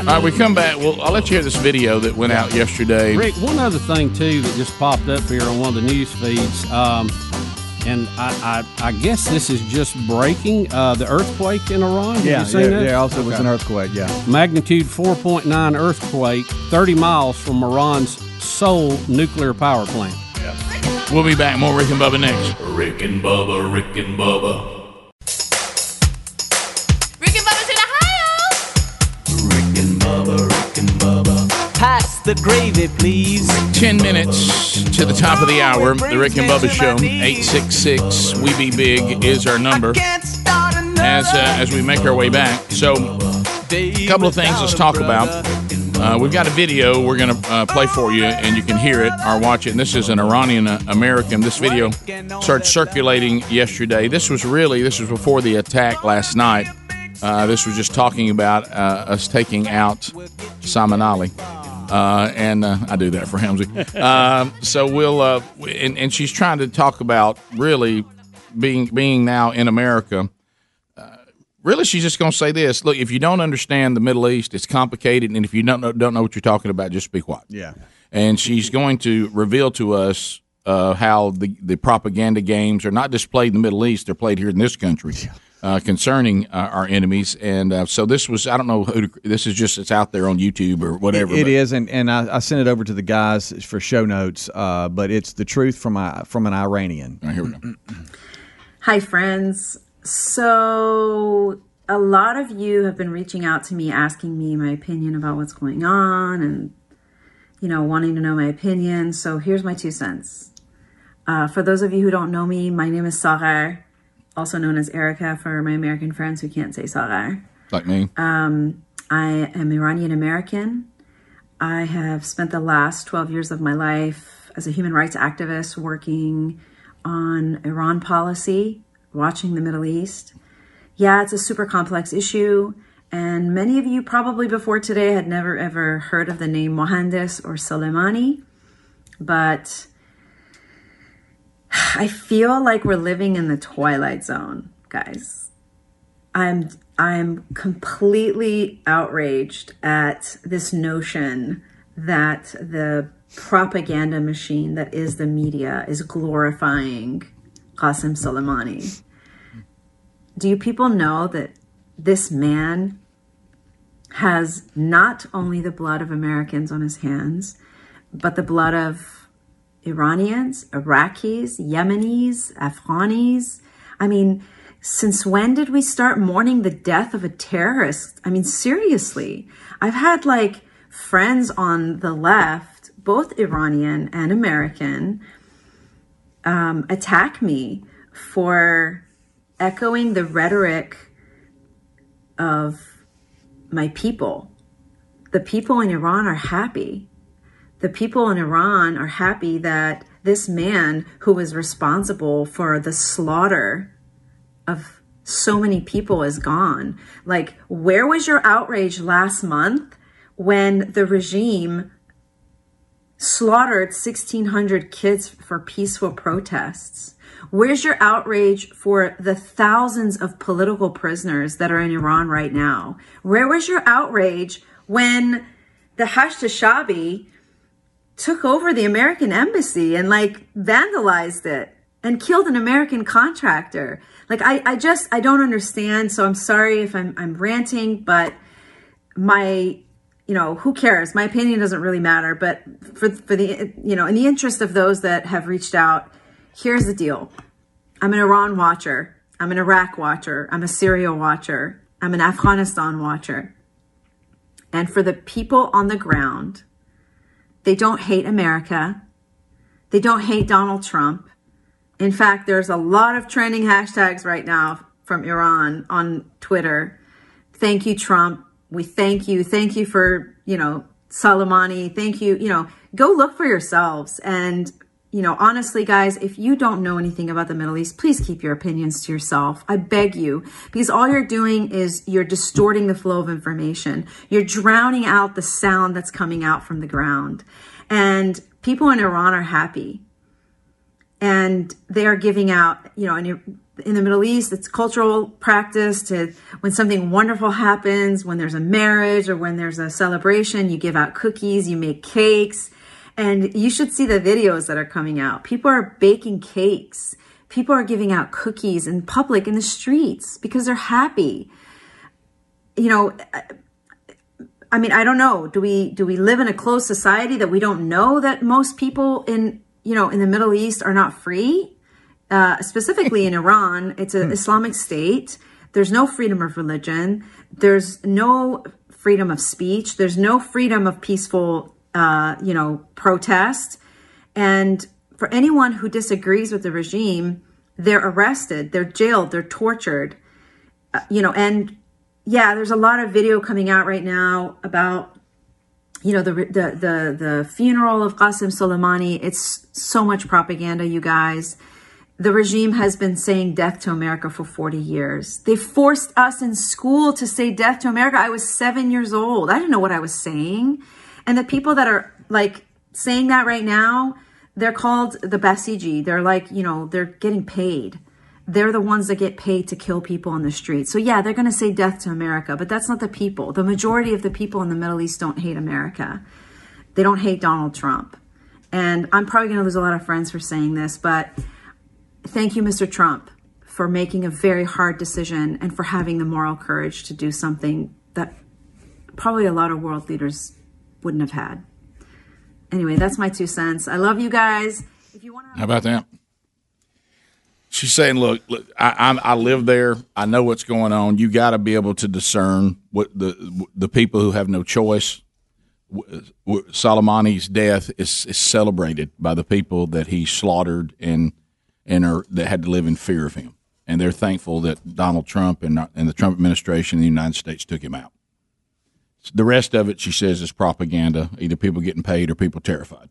[SPEAKER 8] All right, we come back. Well, I'll let you hear this video that went out yesterday.
[SPEAKER 13] Rick, one other thing too that just popped up here on one of the news feeds, um, and I, I, I guess this is just breaking uh, the earthquake in Iran. Have
[SPEAKER 1] Yeah,
[SPEAKER 13] you seen
[SPEAKER 1] yeah,
[SPEAKER 13] that?
[SPEAKER 1] yeah, also it was an earthquake, yeah.
[SPEAKER 13] Magnitude 4.9 earthquake, 30 miles from Iran's sole nuclear power plant.
[SPEAKER 8] We'll be back. More Rick and Bubba next.
[SPEAKER 6] Rick and Bubba, Rick and Bubba.
[SPEAKER 16] The gravy, please.
[SPEAKER 8] 10 minutes to the top of the hour. The Rick and Bubba Show. 866 We Be Big is our number as, uh, as we make our way back. So, a couple of things let's talk about. Uh, we've got a video we're going to uh, play for you, and you can hear it or watch it. And this is an Iranian uh, American. This video started circulating yesterday. This was really, this was before the attack last night. Uh, this was just talking about uh, us taking out Salman Ali. Uh, and uh, I do that for Helmsy. um, so we'll, uh, and, and she's trying to talk about really being being now in America. Uh, really, she's just going to say this: Look, if you don't understand the Middle East, it's complicated, and if you don't know, don't know what you're talking about, just be quiet.
[SPEAKER 1] Yeah.
[SPEAKER 8] And she's going to reveal to us uh, how the the propaganda games are not just played in the Middle East; they're played here in this country. Uh, concerning uh, our enemies, and uh, so this was I don't know who to, this is just it's out there on YouTube or whatever.
[SPEAKER 1] It
[SPEAKER 8] but-
[SPEAKER 1] is, and, and I, I sent it over to the guys for show notes. Uh, but it's the truth from a, from an Iranian.
[SPEAKER 8] here we go.
[SPEAKER 19] Hi, friends. So, a lot of you have been reaching out to me asking me my opinion about what's going on and, you know, wanting to know my opinion. So, here's my two cents. Uh, for those of you who don't know me, my name is Sagar. Also known as Erica for my American friends who can't say Sagar.
[SPEAKER 8] Like me.
[SPEAKER 19] Um, I am Iranian American. I have spent the last 12 years of my life as a human rights activist working on Iran policy, watching the Middle East. Yeah, it's a super complex issue. And many of you probably before today had never ever heard of the name Mohandes or Soleimani. But I feel like we're living in the twilight zone, guys. I'm I'm completely outraged at this notion that the propaganda machine that is the media is glorifying Qasem Soleimani. Do you people know that this man has not only the blood of Americans on his hands, but the blood of Iranians, Iraqis, Yemenis, Afghanis? I mean, since when did we start mourning the death of a terrorist? I mean, seriously. I've had like friends on the left, both Iranian and American, um, attack me for echoing the rhetoric of my people. The people in Iran are happy. The people in Iran are happy that this man who was responsible for the slaughter of so many people is gone. Like, where was your outrage last month when the regime slaughtered 1,600 kids for peaceful protests? Where's your outrage for the thousands of political prisoners that are in Iran right now? Where was your outrage when the Hashd al-Shaabi took over the American embassy and like vandalized it and killed an American contractor? Like I, I just I don't understand. So I'm sorry if I'm I'm ranting, but my you know who cares? My opinion doesn't really matter but for for the you know in the interest of those that have reached out here's the deal. I'm an iran watcher. I'm an iraq watcher. I'm a syria watcher. I'm an afghanistan watcher. And for the people on the ground they don't hate america they don't hate donald trump in fact there's a lot of trending hashtags right now from iran on twitter thank you trump we thank you. Thank you for, you know, Soleimani. Thank you. You know, go look for yourselves. And, you know, honestly, guys, if you don't know anything about the Middle East, please keep your opinions to yourself. I beg you, because all you're doing is you're distorting the flow of information. You're drowning out the sound that's coming out from the ground. And people in Iran are happy. And they are giving out, you know, and in the Middle East, it's cultural practice to when something wonderful happens, when there's a marriage or when there's a celebration, you give out cookies, you make cakes, and you should see the videos that are coming out. People are baking cakes. People are giving out cookies in public in the streets because they're happy. You know, I mean, I don't know. Do we do we live in a closed society that we don't know that most people in you know in the Middle East are not free? uh, specifically in Iran, it's an Islamic state. There's no freedom of religion. There's no freedom of speech. There's no freedom of peaceful, uh, you know, protest. And for anyone who disagrees with the regime, they're arrested, they're jailed, they're tortured. Uh, you know, and yeah, there's a lot of video coming out right now about you know the the the, the funeral of Qasem Soleimani. It's so much propaganda, you guys the regime has been saying death to America for 40 years. They forced us in school to say death to America. I was seven years old. I didn't know what I was saying. And the people that are like saying that right now, they're called the Basiji. They're like, you know, they're getting paid. They're the ones that get paid to kill people on the street. So yeah, they're going to say death to America, but that's not the people. The majority of the people in the Middle East don't hate America. They don't hate Donald Trump. And I'm probably going to lose a lot of friends for saying this, but thank you, Mr. Trump, for making a very hard decision and for having the moral courage to do something that probably a lot of world leaders wouldn't have had. Anyway, that's my two cents. I love you guys. If you want to,
[SPEAKER 8] How about that? She's saying, "Look, look I, I, I live there. I know what's going on. You got to be able to discern what the the people who have no choice. Soleimani's death is, is celebrated by the people that he slaughtered and and are that had to live in fear of him. and they're thankful that Donald Trump and, and the Trump administration in the United States took him out. The rest of it, she says, is propaganda. Either people getting paid or people terrified.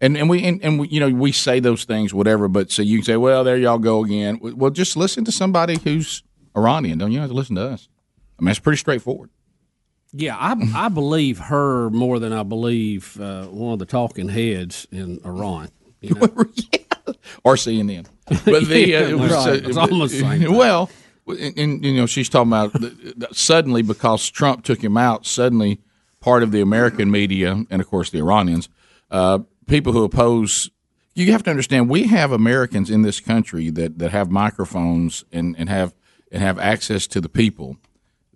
[SPEAKER 8] And and we and, and we, you know we say those things, whatever. But so you can say, well, there y'all go again. Well, just listen to somebody who's Iranian. Don't you have to listen to us? I mean, it's pretty straightforward.
[SPEAKER 13] Yeah, I, I believe her more than I believe uh, one of the talking heads in Iran. You know?
[SPEAKER 8] or CNN. But the uh,
[SPEAKER 13] Yeah,
[SPEAKER 8] it was,
[SPEAKER 13] right.
[SPEAKER 8] uh,
[SPEAKER 13] It's almost the same thing.
[SPEAKER 8] well, and, and, you know she's talking about suddenly because Trump took him out. Suddenly, part of the American media and of course the Iranians, uh, people who oppose. You have to understand we have Americans in this country that, that have microphones and, and have and have access to the people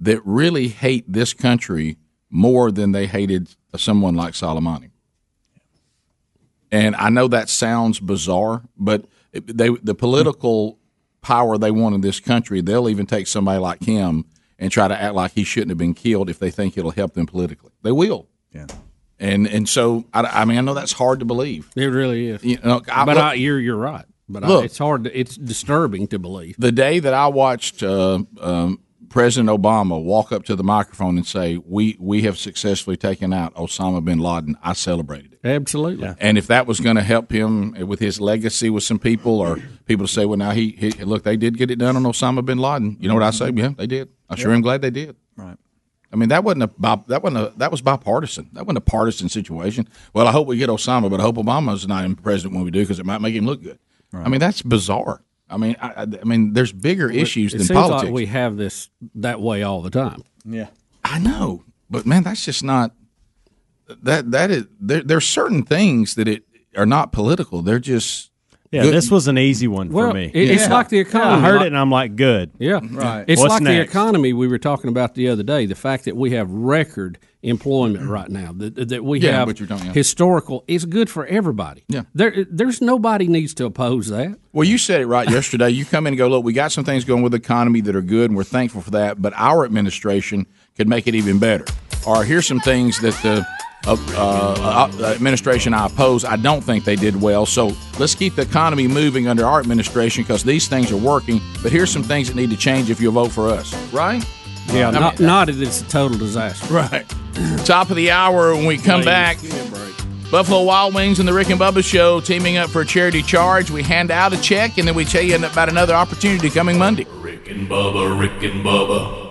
[SPEAKER 8] that really hate this country more than they hated someone like Soleimani. And I know that sounds bizarre, but they the political power they want in this country, they'll even take somebody like him and try to act like he shouldn't have been killed if they think it'll help them politically. They will.
[SPEAKER 1] Yeah.
[SPEAKER 8] And and so I, I mean I know that's hard to believe.
[SPEAKER 13] It really is.
[SPEAKER 8] You know, I-
[SPEAKER 13] but
[SPEAKER 8] look-
[SPEAKER 13] I, you're you're right. But I,
[SPEAKER 8] Look.
[SPEAKER 13] it's hard. To, it's disturbing to believe.
[SPEAKER 8] The day that I watched uh, um, President Obama walk up to the microphone and say, "We we have successfully taken out Osama bin Laden," I celebrated it.
[SPEAKER 13] Absolutely.
[SPEAKER 8] And if that was going to help him with his legacy with some people, or people to say, "Well, now he, he look, they did get it done on Osama bin Laden," you know what I say? Yeah, they did. I sure am glad they did.
[SPEAKER 1] Right.
[SPEAKER 8] I mean, that wasn't a that wasn't a that was bipartisan. That wasn't a partisan situation. Well, I hope we get Osama, but I hope Obama's not in president when we do because it might make him look good. I mean, that's bizarre. I mean, I, I I mean, there's bigger issues
[SPEAKER 13] it
[SPEAKER 8] than
[SPEAKER 13] seems
[SPEAKER 8] politics.
[SPEAKER 13] like we have this that way all the time.
[SPEAKER 1] Yeah.
[SPEAKER 8] I know, but man, that's just not that that is there. There's certain things that it are not political. They're just
[SPEAKER 4] Yeah,
[SPEAKER 8] good-
[SPEAKER 4] this was an easy one
[SPEAKER 13] Well,
[SPEAKER 4] for me.
[SPEAKER 13] it- it's like the economy.
[SPEAKER 4] I heard it and I'm like, good.
[SPEAKER 13] Yeah,
[SPEAKER 4] Right.
[SPEAKER 13] It's
[SPEAKER 4] What's
[SPEAKER 13] like the economy we were talking about the other day. The fact that we have record employment mm. right now, that, that we
[SPEAKER 8] Yeah,
[SPEAKER 13] have
[SPEAKER 8] what you're talking about.
[SPEAKER 13] historical, it's good for everybody.
[SPEAKER 8] Yeah.
[SPEAKER 13] there, there's nobody needs to oppose that.
[SPEAKER 8] Well, you said it right yesterday. You come in and go, look, we got some things going with the economy that are good, and we're thankful for that. But our administration could make it even better. Or here's some things that the uh, uh, uh, administration I oppose. I don't think they did well. So let's keep the economy moving under our administration because these things are working. But here's some things that need to change if you'll vote for us. Right?
[SPEAKER 13] Yeah,
[SPEAKER 8] I
[SPEAKER 13] not,
[SPEAKER 8] mean-
[SPEAKER 13] not that it's a total disaster.
[SPEAKER 8] Right. Top of the hour when we come
[SPEAKER 13] Please,
[SPEAKER 8] back. Buffalo Wild Wings and the Rick and Bubba Show teaming up for a charity charge. We hand out a check and then we tell you about another opportunity coming Monday.
[SPEAKER 6] Rick and Bubba, Rick and Bubba.